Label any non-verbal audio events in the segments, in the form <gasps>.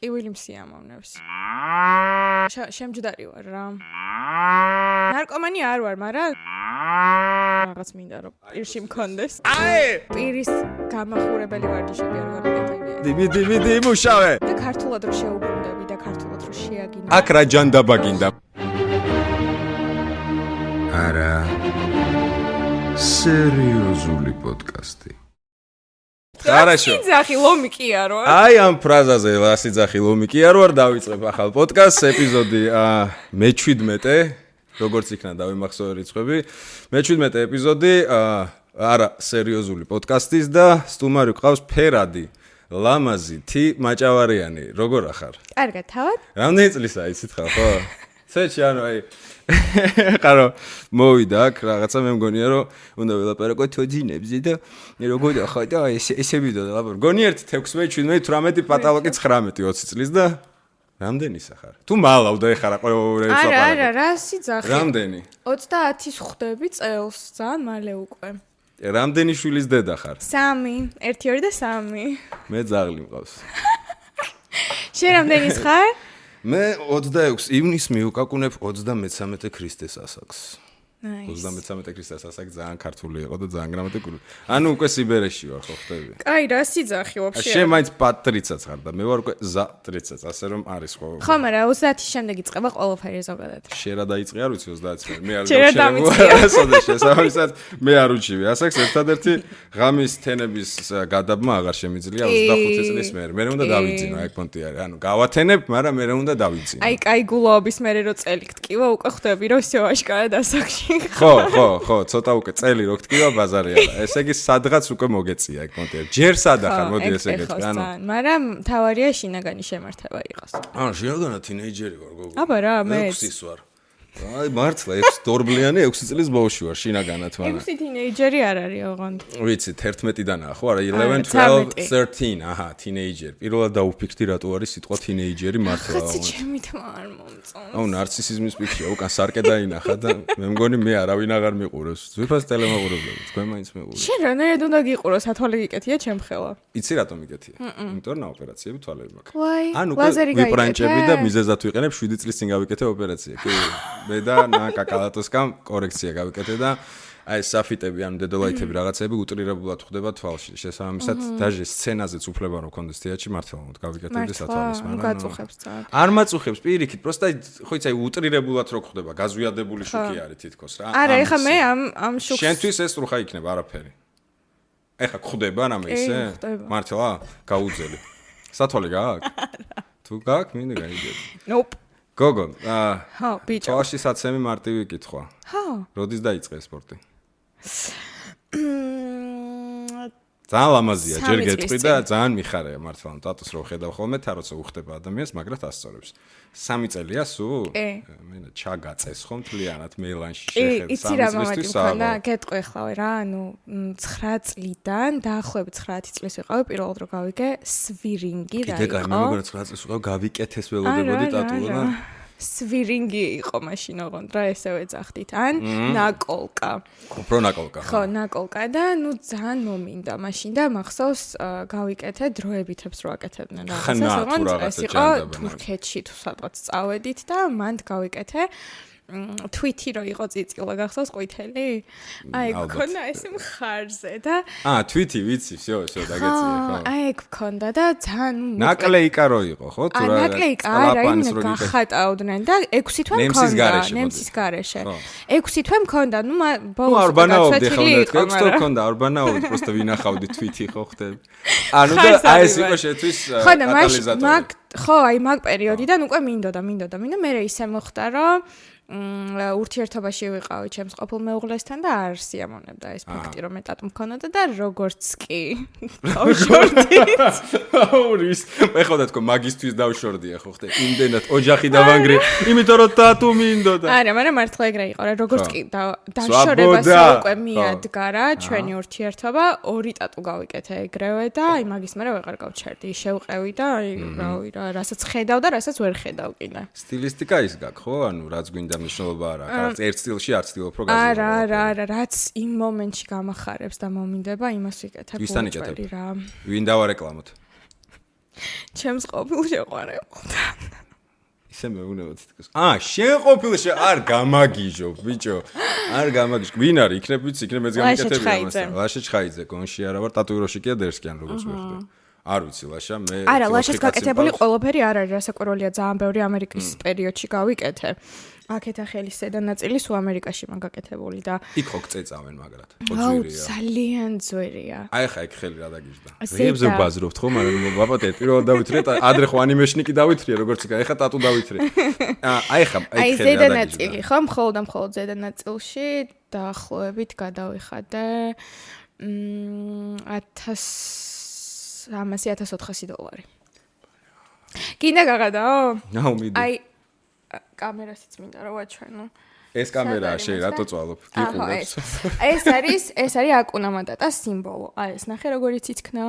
კივილი მსიამოვნებს. შემჯდარი ვარ რა. ნარკომანი არ ვარ, მაგრამ რაღაც მინდა რომ პირში მქონდეს. აი! პირის გამახურებელი ვარჯიშები არ გამიგეთებია. დიმი დიმი დიმუშავე. და ქართულად რო შეუბრუნდები და ქართულად რო შეაგინო. აქ რა ჯანდაბა გინდა? არა. სერიოზული პოდკასტი. არაშო. სიძახი ლომი კი არო. აი ამ ფრაზაზე სიძახი ლომი კი არო არ დავიწყებ ახალ პოდკასტს ეპიზოდი მე-17 როგორც იქნა დავიმახსოვრე რიცხვები. მე-17 ეპიზოდი არა სერიოზული პოდკასტის და სტუმარი გყავს ფერადი ლამაზი თი მაჭავარიანი. როგორ ახარ? კარგად, თავად? რამდენი წლისაა იცით ხარ ხო? <laughs> ცეჩი ანუ აი ხარო მოვიდა აქ რაღაცა მე მგონია რომ უნდა ველაპარაკო თოჯინებზე და როგორ ხარ და ესე ესე ვიდო და ლაპარაკო მგონი 1 16 17 18 პატალოკი 19 20 წლის და რამდენი სახარ თუ მალავ და ეხარა ყოველ ეს არა არა რა სიძახი რამდენი? 30-ის ხვდები წელს ძალიან მალე უკვე. რამდენი შვილის დედა ხარ? 3 1 2 და 3 მე ძაღლი მყავს. <laughs> შენ რამდენის ხარ მე 26 ივნისს მიუკაკუნებ 33 ქრისტეს ასაკს. Nice. 33 ქრისტეს ასაკი ძალიან ქართული იყო და ძალიან გრამატიკული. ანუ უკვე სიბერეში ვარ, ხო ხტები? კაი, რა სიძახი ვაფშე. შენ მაინც პატრიცაც ხარ და მე ვარ უკვე ზა ტრიცაც, ასე რომ არის ხო? ხო, მაგრამ 30-ის შემდეგ იწყება ყველაფერი ზოგადად. შენ რა დაიწყე არ ვიცი 30-ს მე. მე არ შენ რა დამიწყე? ასოდეს შესაბამისად მე არ უჩივი. ასაკს ერთადერთი ღამის თენების გადაბმა აღარ შემიძლია 25 წლის მერე. მე უნდა დავიძინო, აი პონტი არის. ანუ გავათენებ, მაგრამ მე უნდა დავიძინო. აი, კაი გულოობის მერე რო წელი გტკივა, უკვე ხვდები რომ всё აშკარად ასაკში. ხო, ხო, ხო, ცოტა უკვე წელი რო გტკივა ბაზარი არა. ესე იგი სადღაც უკვე მოგეწია ეგ პონტი. ჯერ სადა ხარ, მოდი ესე გეტყვი, ანუ. მაგრამ თავარია შინაგანი შემართება იყოს. აა, შინაგანა თინეიჯერი ვარ გოგო. აბა რა, მე. 6-ის ვარ. აი მართლა 6 დორბლიანი 6 წლის ბავშვი ვარ შინაგანად მაგრამ 6 თინეიჯერი არ არის ოღონდ. ვიცი 11-დანაა ხო არა 11 12 13 აჰა თინეიჯერი პირველად დაუფიქრდი რატო არის სიტყვა თინეიჯერი მართლა ხაცი ჩემი თმა არ მომწონს. აუ ნარცისიზმის პიქშია უკან სარკე დაინახა და მე მგონი მე არავინ აღარ მიყურებს. ძვირფას ტელემაყურებლები თქვენ მაინც მეყურებთ შენ რანაირად უნდა გიყუროს ათვალე გიკეთია ჩემ ხელა. იცი რატომ იკეთია? იმიტომ რომ ოპერაციები თვალები მაქვს. ლაზერი გაიგე ვიპრანჭები და მიზეზად ვიყენებ 7 წლის წინ გავიკეთე ოპერაცია კი <sighs> <laughs> მე და ნაკა კალატოსკამ კორექცია გავიკეთე და აი საფიტები ან დედოლაითები რაღაცები უტრირებულად ხდება თვალში. შესაბამისად, დაჟე სცენაზეც უფლება რომ კონდეს თეატრში მართლა მოდ გავიკეთებდი სათვალის, მაგრამ გაწუხებს ძალიან. არ მაწუხებს პირიქით, პროსტა ხო იცი აი უტრირებულად რო ხდება, გაზვიადებული შუქი არის თითქოს რა. არა, ეხა მე ამ ამ შუქს შენთვის ეს რუხა იქნება არაფერი. ეხა ხდება რამე ისე? მართლა გაუძელი. სათვალე გააქვს? თუ გააქვს, მინდა გაიგეთ. Nope. გოგო, აა ხო, ბიჭო. თვალში საცემი მარტივი კითხვა. ხო. როდის დაიწყე სპორტი? ძალიან ლამაზია, ჯერ გეტყვი და ძალიან მიხარია მართლა, ტატოს რო ხედავ ხოლმე, თა როცა უხდება ადამიანს, მაგრამ ასწორებს. სამი წელია სულ? კი. მე ჩაგაწეს ხომ თლიანად მელანში შეხედა. იცი რა მომენტი მქონდა? გეტყვი ხლავე რა, ანუ 9 წლიდან დაახლოებით 9 წლის ვიყავი, პირველად რო გავიგე სვირინგი რა იყო. კიდე კაი, მე მეგონა 9 წლის ვიყავ, გავიკეთეს ველოდებოდი ტატუა და სვირინგი იყო მაშინ ოღონდ რა ესევე ძახდით ან ნაკოლკა. უფრო ნაკოლკა ხო ნაკოლკა და ნუ ძალიან მომინდა მაშინ და მახსოვს გავიკეთე დროებითებს რო აკეთებდნენ რაღაცას ოღონდ ეს იყო თურქეთში თუ სადღაც წავედით და მანდ გავიკეთე თვითი რო იყო წიწილა გახსოვს ყვითელი? აი გქონდა ეს მხარზე და აა თვითი ვიცი, всё, всё დაგეწია ხო. აი გქონდა და ძალიან ნაკლეიკა რო იყო ხო? თუ რა ნაკლეიკა არა, იმენა გახატაოდნენ და 6 თვე მქონდა ნემსის გარეშე. 6 თვე მქონდა, ნუ ბოლოს გაცვეთილი იყო. 6 თვე მქონდა, ორბანაოდი, просто ვინახავდი თვითი ხო ხდები. ანუ და აი ეს იყო შეთვის კატალიზატორი. ხო, აი მაგ პერიოდიდან უკვე მინდოდა, მინდოდა, მინდა მე ისე მოხდა, რომ ურთიერთობაში ვიყავი ჩემს ყოფილ მეუღლესთან და არ სიამოვნებდა ეს ფაქტი რომ მეტად მქონოდა და როგორც კი. <laughs> დავშორდით აურის. მე ხო და თქო მაგისტვის დავშორდია ხო ხტე? იმდენად ოჯახი დავანგრი იმიტომ რომ დათუ მინდოდა. არა მაგრამ მართლა ეგრე იყო რა. როგორც კი დაშორებას უკვე მიადგარა ჩვენი ურთიერთობა. ორი ტატუ გავიკეთე ეგრევე და აი მაგის მერე ვეღარ გავჩერდი. შევყევი და აი რავი რა რასაც ხედავ და რასაც ვერ ხედავ კიდე სტილისტიკა ის გაქვს ხო? ანუ რაც გვინდა მნიშვნელობა არა აქვს. ერთ სტილში არც ცდილობ რო არა, გაზიარო. არა, არა, რაც იმ მომენტში გამახარებს და მომინდება, იმას ვიკეთებ. ვისთან იკეთებ? რა. ვინ დავარეკლამოთ? ჩემს ყოფილ შეყვარებულთან. ისე მეუბნება თითქოს. აა, შენ ყოფილში არ გამაგიჟო, ბიჭო. არ გამაგიჟო. ვინ არის? იქნებ ვიცი, იქნებ მეც გამიკეთები ჩხაიძე. ლაშა ჩხაიძე, გონში არა ვარ, ტატუიროში კი დერსკიან როგორც ვიხდე. არ ვიცი, ლაშა, მე არა, ლაშას გაკეთებული ყველაფერი არ არის, რასაკვირველია, ძალიან ბევრი ამერიკის პერიოდში გავიკეთე. აქეთა ხელის ზედა ნაწილი სულ ამერიკაში მან გაკეთებული და იქ ხო გწეწავენ მაგრად. ხო აუ, ძალიან ძვირია. აი ხა იქ ხელი რა დაგიჟდა. ზედა. რეებზე ბაზრობთ ხო, მაგრამ ბაბატე, პირველად დავითრიე, ადრე ხო ანიმეშნი კი დავითრიე, როგორც იქა, ეხა ტატუ დავითრიე. აა, <laughs> აი ხა, აი აი ხელი ზედა რა ნაწილი დაგიჟდა. ხო, მხოლოდ მხოლოდ ზედა ნაწილში დაახლოებით გადავიხადე მ 1300 1400 დოლარი. კიდე გაღადაო? აუ, მიდი. აი კამერასიც მინდა რომ ვაჩვენო. ეს კამერაა შე, რატო წვალობ? გიყურებს. ეს არის ეს არის აკუნა მატატას სიმბოლო. აი ეს ნახე როგორ იციქნა.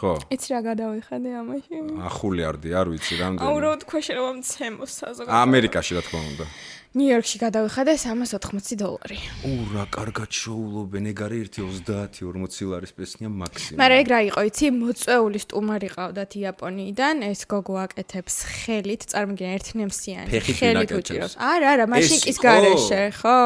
ხო. იცი რა გადავიხადე ამაში? ახულიარდი, არ ვიცი აუ რამდენი. რო თქვა შეიძლება მცემოს საზოგადო. ამერიკაში რა თქმა უნდა. ნიუ-იორკში გადავიხადე 380 დოლარი. უ რა კარგად შოულობენ, ეგ არის 1.30-40 ლარის პესნია მაქსიმუმ. მაგრამ ეგ რა იყო, იცი, მოწეული სტუმარი ყავდათ იაპონიიდან, ეს გოგო აკეთებს ხელით, წარმოგიდგენ ერთნემსიანი, ხელით უჭირავს. არა, არა, მაშინკის ხო? გარეშე, ხო?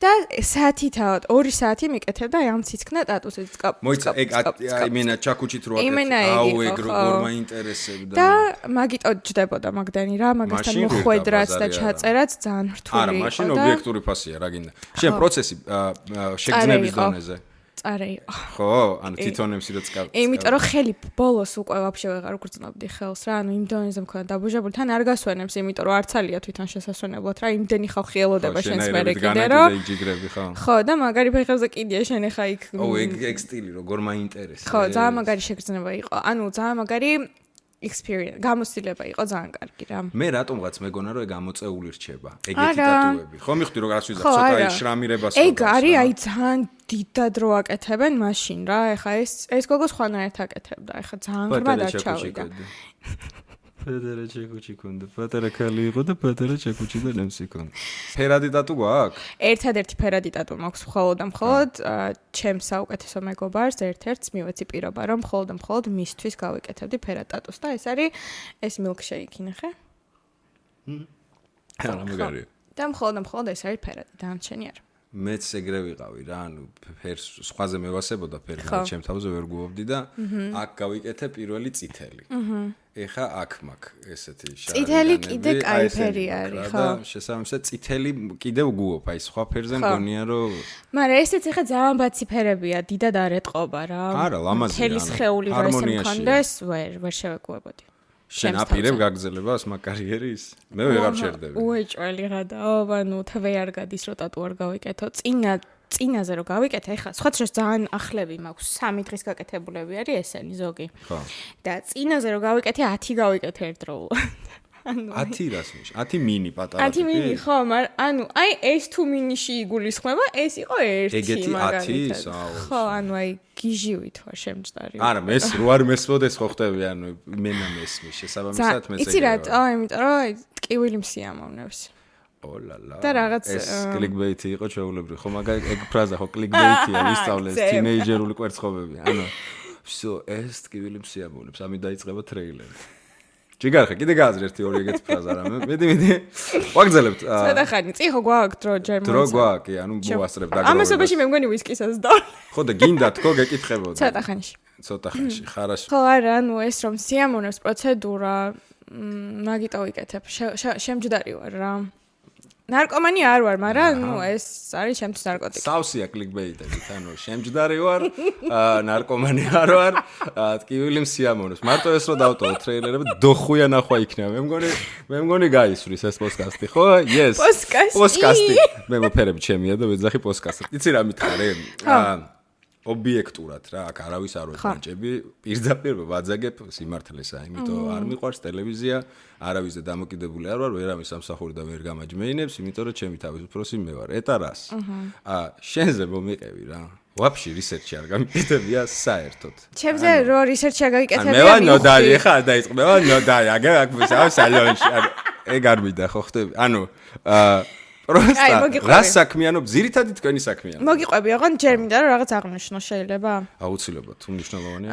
და საათითავად, 2 საათი მიკეთებდა ამ ციცქნა ტატუს ეს კაპ. მოიცა ეგ აი მენა ჩაკუჩით რო ეგ აუ ეგ როგორ მაინტერესებდა. და მაგიტო ჯდებოდა მაგდანი რა, მაგასთან მოხვედრაც და ჩაწერაც ძალიან რთული არა, მაშინ ობიექტური ფასია რა გინდა. შენ პროცესი შეგრძნების იყო. დონეზე. წარე იყო. ხო, ანუ თვითონემსი რა წკავ. იმიტომ რომ ხელი ბოლოს უკვე ვაფშე ვეღარ უგრძნობდი ხელს რა, ანუ იმ დონეზე მქონდა დაბუჟებული, თან არ გასვენებს, იმიტომ რომ არც ალია თვითონ შესასვენებლად რა, იმდენი ხალხი ელოდება შენს მერე კიდე რომ იჯიგრები ხო? ხო და მაგარი ფეხებზე კიდია შენ ახლა იქ ო ეგ ეგ სტილი როგორ მაინტერესებს. ხო, ძალიან მაგარი შეგრძნება იყო. ანუ ძალიან მაგარი experience, გამოცდილება იყო ძალიან კარგი რა. მე რატომღაც მეგონა რომ ეგ ამოწეული რჩება. ეგეთი არა. ტატუები. ხო მიხდი რომ ხო, ცოტა ის შრამირებას ეგ რო არის აი ძალიან დიდად რო აკეთებენ მაშინ რა, ეხა ეს ეს გოგო სხვანაირად აკეთებდა, ეხა ძალიან ღრმა პატარა დაჩავიდა. პატარა ჩეკუჩი კონდა. პატარა ქალი იყო და პატარა ჩეკუჩი და ნემსი კონდა. ფერადი ტატუ გვაქვს? ერთადერთი ფერადი ტატუ მაქვს მხოლოდ და მხოლოდ აა, ჩემს საუკეთესო მეგობარს ერთ-ერთს მივეცი პირობა რომ მხოლოდ და მხოლოდ მისთვის გავიკეთებდი ფერად ტატუს და ეს არის ეს milkshake ნახე არა მაგარია. და მხოლოდ და მხოლოდ ეს არის ფერადი დანარჩენი არა მეც ეგრე ვიყავი რა, ანუ ფერს სხვაზე მევასებოდა ფერს, ხო. ჩემ თავზე ვერ გუობდი და აქ გავიკეთე პირველი წითელი. ეხა აქ მაქვს ესეთი შარი. წითელი კიდე აი კაი ფერი არის, ხო. და შესაბამისად წითელი კიდევ გუობ, აი სხვა ფერზე მგონია რომ მაგრამ ესეც ახლა ძალიან ბაცი ფერებია დიდად არ ეტყობა რა არა, ლამაზია, თელის ხეული ესე ჰარმონიაშია. მქონდეს ვერ ვერ შევეკუებოდი შენ აპირებ თავზე. გაგზელებას მაგ კარიერის? მე ვეღარ შერდები. უეჭველი გადაო ანუ თვე არ გადის რო ტატუ არ გავიკეთო წინა წინაზე რო გავიკეთე ეხლა სხვა დროს ძალიან ახლები მაქვს სამი დღის გაკეთებულები არის ესენი ზოგი ხო. და წინაზე რო გავიკეთე 10 გავიკეთე ერთდროულად ანუ 10 რას ნიშ? 10 მინი პატარა. 10 მინი ხო მაგრამ ანუ აი ეს თუ მინიში იგულისხმება ეს იყო ერთი ეგეთი მაგალითად. 10-ის, აუ, ხო ანუ აი გიჟივით ვარ შემჭდარი არა, მეს რო არ მესმოდეს ხო ხტები, ანუ მენა მესმის შესაბამისად მე იცი რატო აი იმიტომ რომ აი ტკივილი მსიამოვნებს ოლალა. და რაღაც, ეს აა, კლიკბეიტი იყო ჩვეულებრივ. ხო მაგა ეგ ფრაზა ხო კლიკბეიტია <laughs> ვისწავლეს ძემ. თინეიჯერული კვერცხობები. ანუ <laughs> всё, ეს ტკივილი მსიამოვნებს, ამით დაიწყება ტრეილერი. ჯიგარ ხა, კიდე გააზრე ერთი ორი ეგეთი ფრაზა რა. მე მედი მედი. ვაგზელებთ. <laughs> აა, ცოტა ხანი წი ხო გვაქვს დრო ჯერმანსა დრო გვაქვს, ანუ მოასწრებ დაგროვებას. ამასობაში მე მგონი ვისკისას და ხო და გინდა თქო გეკითხებოდა. ცოტა ხანში ცოტა ხანში, ხარაში. ხო არა ანუ ეს რომ სიამოვნებს პროცედურა მაგიტო ვიკეთებ შე- შე- შემჯდარი ვარ რა ნარკომანი არ ვარ მაგრამ ნუ ეს არის ჩემთვის ნარკოტიკი სავსია კლიკბეიტებით, ანუ შემჯდარი ვარ, ნარკომანი არ ვარ, ტკივილი მსიამოვნებს. მარტო ეს რო დავტოვო ტრეილერები, დოხუია ნახვა იქნება. მე მგონი, მე მგონი გაისვრის ეს პოდკასტი, ხო? Yes. პოდკასტი. პოდკასტი. მე მოფერები ჩემია და ვეძახი პოდკასტი. იცი რა მითხარე? აა ობიექტურად რა, აქ არავის არ ვეყანჭები, პირდაპირ ვაძაგებ სიმართლესა, იმიტომ არ მიყვარს ტელევიზია, არავის და დამოკიდებული არ ვარ, ვერავის სამსახური და ვერ გამაჯმეინებს, იმიტომ რომ ჩემი თავის უფროსი მე ვარ. ეტარას. აა, შენზე მომიყევი რა. ვაფშე რისერჩი არ გამიკეთებია საერთოდ. ჩემზე რო რისერჩი ან აგიკეთებია მე ვარ ნოდარი, ხა დაიწყო, მე ვარ ნოდარი, აგერ აქ ვისაო სალონში. ეგ არ მინდა ხო ხტები? ანუ აა პროსტა რა საქმიანობ? ძირითადი თქვენი საქმიანობა. მოგიყვები, ოღონ ჯერ მინდა რომ რაღაც აღნიშნო შეიძლება? აუცილებლად, თუ მნიშვნელოვანია.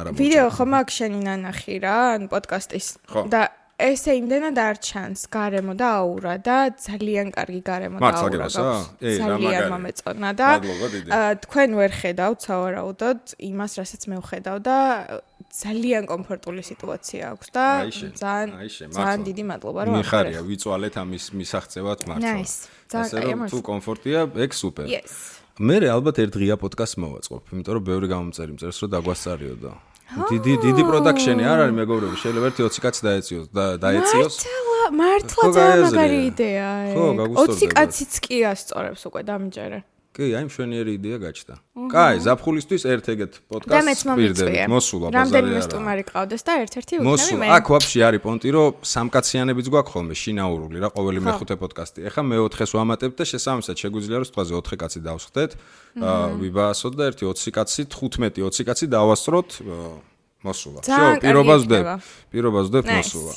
არა, ვიდეო ხომ აქ შენი ნანახი რა, ან პოდკასტის. და ესე იმდენად არ ჩანს გარემო და აურა და ძალიან კარგი გარემო და აურა გაქვს. ძალიან მომეწონა და თქვენ ვერ ხედავთ სავარაუდოდ იმას, რასაც მე ვხედავ და ძალიან კომფორტული სიტუაცია აქვს და ძალიან ძალიან დიდი მადლობა რომ მიხარია, ვიწვალეთ ამის მისაღწევად მართლა. Ასე კაი, რომ თუ კომფორტია, ეგ სუპერ. Მე ალბათ ერთ ღია პოდკასტს მოვაწყობ, იმიტომ რომ ბევრი გამომწერი მწერს, რომ დაგვასწარიოდო. დიდი დიდი პროდაქშენი არ არის მეგობრებო, შეიძლება ერთი 20 კაცი დაეციოს და დაეციოს. მართლა, მართლა ძალიან მაგარი იდეა. ხო, ეგ. გაგუსწორდება. 20 კაციც კი ასწორებს უკვე დამიჯერე. კი, აი მშვენიერი იდეა გაჩნდა. კაი, ზაფხულისთვის ერთ ეგეთ პოდკასტს მომიწვია. მოსულა ბაზარი რამდენიმე სტუმარი ყავდეს და ერთ-ერთი მოსულა. მე. აქ ვაფშე არის პონტი, რომ სამკაციანებიც გვაქვს ხოლმე შინაურული რა, ყოველი მეხუთე პოდკასტი. ეხლა მეოთხეს ვამატებთ და შესაბამისად შეგვიძლია რომ სიტყვაზე 4 კაცი დავსხდეთ. აა ვიბაასოთ და ერთი 20 კაცი, 15 20 კაცი დავასწროთ მოსულა. კარგი პირობას ვდებ. პირობას ვდებ მოსულა.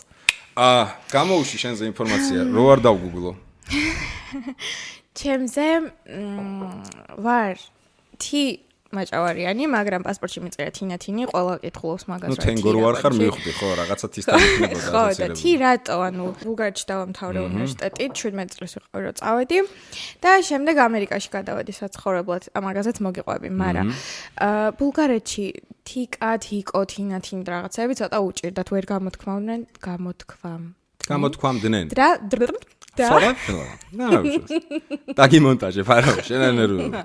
აა, გამოუში შენზე ინფორმაცია, რო არ დავგუგლო. <laughs> ჩემზე ვარ თი მაჭავარიანი, მაგრამ პასპორტში მიწერა თინათინი, ყველა კითხულობს მაგას ნუ თენგორო არ ხარ მივხვდი ხო, რაღაცა თისთან იქნებოდა <laughs> ხო და თი რატო ანუ ბულგარეთში დავამთავრე უნივერსიტეტი 17 წელს ვიყავი რომ წავედი. და შემდეგ ამერიკაში გადავედი საცხოვრებლად ამაგაზეც მოგიყვები მაგრამ აა ბულგარეთში თიკა თიკო თინათინ რაღაცები ცოტა უჭირდათ ვერ გამოთქმავდნენ გამოთქვამ გამოთქვამდნენ. და დრ- და სხვა? ნუ, დაგი მონტაჟე ფარო, შენ ენერგიული.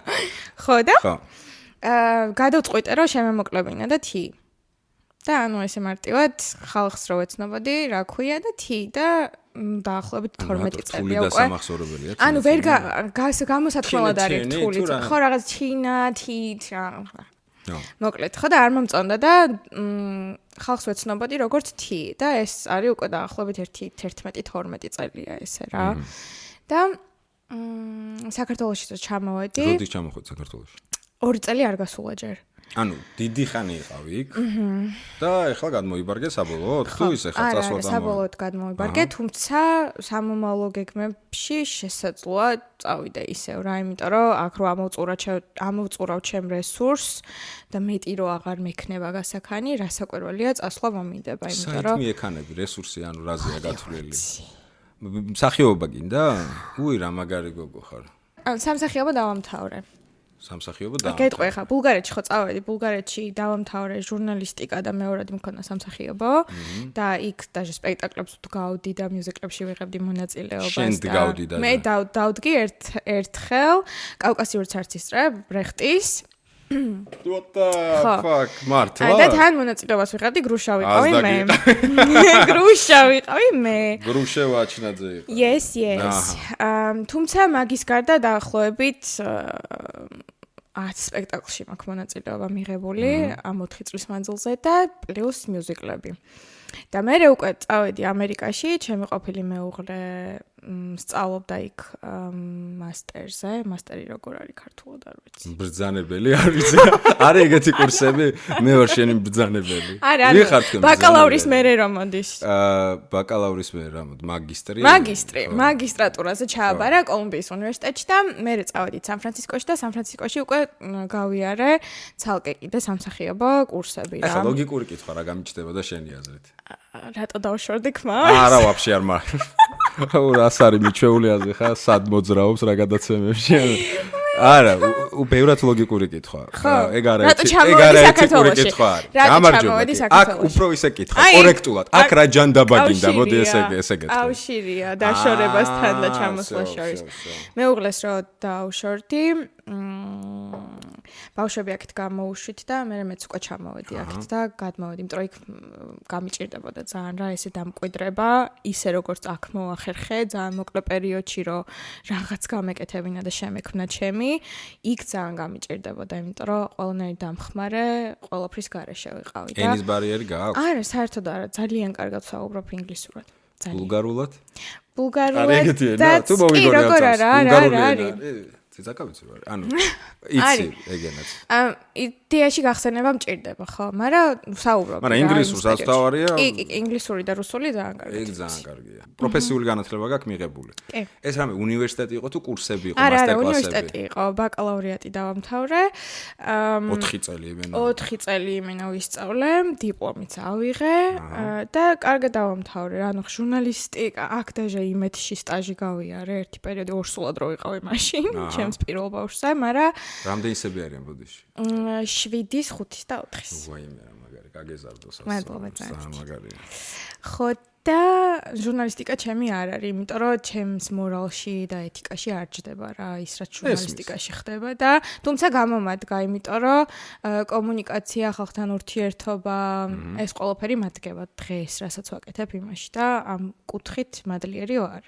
ხო და ხო. აა გადავწყვიტე რომ შემემოკლებინა და თი. და ანუ ესე მარტივად ხალხს რო ეცნობოდი, რა ქვია და თი და დაახლოებით 12 წელი და უკვე. ანუ ვერ გამოსათქმელად არის ჩინე, რთული. თუ რა? ხო რაღაც ჩინა, თი, რა. მოკლედ, ხო და არ მომწონდა და ხალხს ვეცნობოდი როგორც T და ეს არის უკვე დაახლოებით 1 11 12 წელია ესე რა. და მ საქართველოსში ჩამოვედი. როდის ჩამოხვით საქართველოსში? 2 წელი არ გასულა ჯერ. ანუ დიდი ხანი იყავი იქ და ეხლა გადმოიბარგე საბოლოოდ თუ ისე ხა წასვლა და არა საბოლოოდ გადმოიბარგე თუმცა სამომავლო გეგმებში შესაძლოა წავიდე ისევ რა იმიტომ რომ აქ რო ამოვწურავ ამოვწურავ ჩემ რესურსს და მეტი რო აღარ მექნება გასახანი რასაკვირველია წასვლა მომინდება იმიტომ რომ საერთოდ მიექანები რესურსი ანუ რაზეა გათვლილი მსახიობა გინდა? უი რა მაგარი გოგო ხარ. ან სამსახიობო დავამთავრე. სამსახიობო და გეტყვი ხა, ბულგარეთში ხო წავედი, ბულგარეთში დავამთავრე ჟურნალისტიკა და მეორადი მქონა სამსახიობო. და იქ დაჟე სპექტაკლებს ვდგავდი და მიუზიკლებში ვიღებდი მონაწილეობას შენ დგავდი და- მე დავ- დავდგი ერთ ერთხელ კავკასიურ ცარცისტრე ბრეხტის What the fuck? მართლა? აი და თან მონაწილეობას ვიღებდი გრუშა ვიყავი მე. <laughs> გრუშა ვიყავი მე. გრუშე ვაჩნაძე იყო. Yes, yes. Um თუმცა მაგის გარდა დაახლოებით აა 10 სპექტაკლში მაქვს მონაწილეობა მიღებული ამ 4 წლის მანძილზე და პლუს მიუზიკლები. და მე უკვე წავედი ამერიკაში, ჩემი ყოფილი მეუღლე სწავლობდა იქ მასტერზე, მასტერი როგორ არის ქართულად არ ვიცი. ბრძანებელი არ ვიცი. <laughs> არის ეგეთი კურსები? მე ვარ შენი ბრძანებელი. ვიხარ თქვენ ბაკალავრის მერე რომ მოდის. აა ბაკალავრის მე რა მოდი მაგისტრი მაგისტრი, მაგისტრატურაზე ჩააბარა კოლუმბიის უნივერსიტეტში და მე წავედით სან-ფრანცისკოში და სან-ფრანცისკოში უკვე გავიარე ცალკე კიდე სამსახიობო კურსები ახლა რა. ლოგიკური კითხვა რა გამიჩნდება და შენი აზრით? რატო დავშორდი ხმას? არა, ვაფშე არ მარ. რას არის მიჩვეულიაზე ხა, სად მოძრაობს რა გადაცემებში? არა, უბრალოდ ლოგიკური კითხვა. ეგ არა ერთი, ეგ არა ერთი კური კითხვა არის. გამარჯობა. აქ უფრო ისე კითხვა, კორექტულად. აქ რა ჯანდაბა გინდა, მოდი ესე ესე გეთქვა. ავშირია დაშორებასთან და ჩამოსვლა შორის. მეუღლეს რო დავშორდი, მ ბავშვები აქეთ გამოუშვით და მე მეც უკვე ჩამოვედი აქეთ და გადმოვედი, იმიტომ რომ იქ მ, გამიჭირდებოდა ძალიან რა ესე დამკვიდრება, ისე როგორც აქ მოახერხე, ძალიან მოკლე პერიოდში რომ რაღაც გამეკეთებინა და შემექმნა ჩემი, იქ ძალიან გამიჭირდებოდა, იმიტომ რომ ყველანაირ დამხმარე, ყველაფრის გარეშე ვიყავი და ენის ბარიერი გააქვს? არა, საერთოდ არა, ძალიან კარგად ვსაუბრობ ინგლისურად. ძალიან. ბულგარულად? ბულგარულად და მოვიგონე როგორ არა, არა, არა, არის. ციცაკა ვიცი ვარ. ანუ <laughs> იცი ეგენაც. ამ იდეაში გახსენება მჭირდება, ხო? მაგრამ საუბრობ. მაგრამ ინგლისურს რაც თავარია? კი, კი, ინგლისური და რუსული ძალიან კარგი. ეგ ძალიან კარგია. პროფესიული განათლება გაქვს მიღებული. კი. ეს რამე უნივერსიტეტი იყო თუ კურსები იყო, არა, არა, მასტერკლასები? უნივერსიტეტი იყო, ბაკალავრიატი დავამთავრე. ამ 4 წელი იმენა. 4 წელი იმენა ვისწავლე, დიპლომიც ავიღე და კარგად დავამთავრე. ანუ ჟურნალისტიკა, აქ დაჟე იმეთში სტაჟი გავიარე, ერთი პერიოდი ორსულად რო ვიყავი მაშინ, ჩემს პირველ ბავშვზე, მაგრამ რამდენი სები არიან ბოდიში? 7-ის, 5-ის და 4-ის. ვაიმე რა მაგარი, გაგეზარდოს ასე. მადლობა ძალიან. მაგარია. ხო და ჟურნალისტიკა ჩემი არ არის, იმიტომ რომ ჩემს მორალში და ეთიკაში არ ჯდება რა, ის რაც ჟურნალისტიკაში ხდება და თუმცა გამომადგა, იმიტომ რომ კომუნიკაცია, ხალხთან ურთიერთობა, ეს ყველაფერი მადგება დღეს, რასაც ვაკეთებ იმაში და ამ კუთხით მადლიერი ვარ.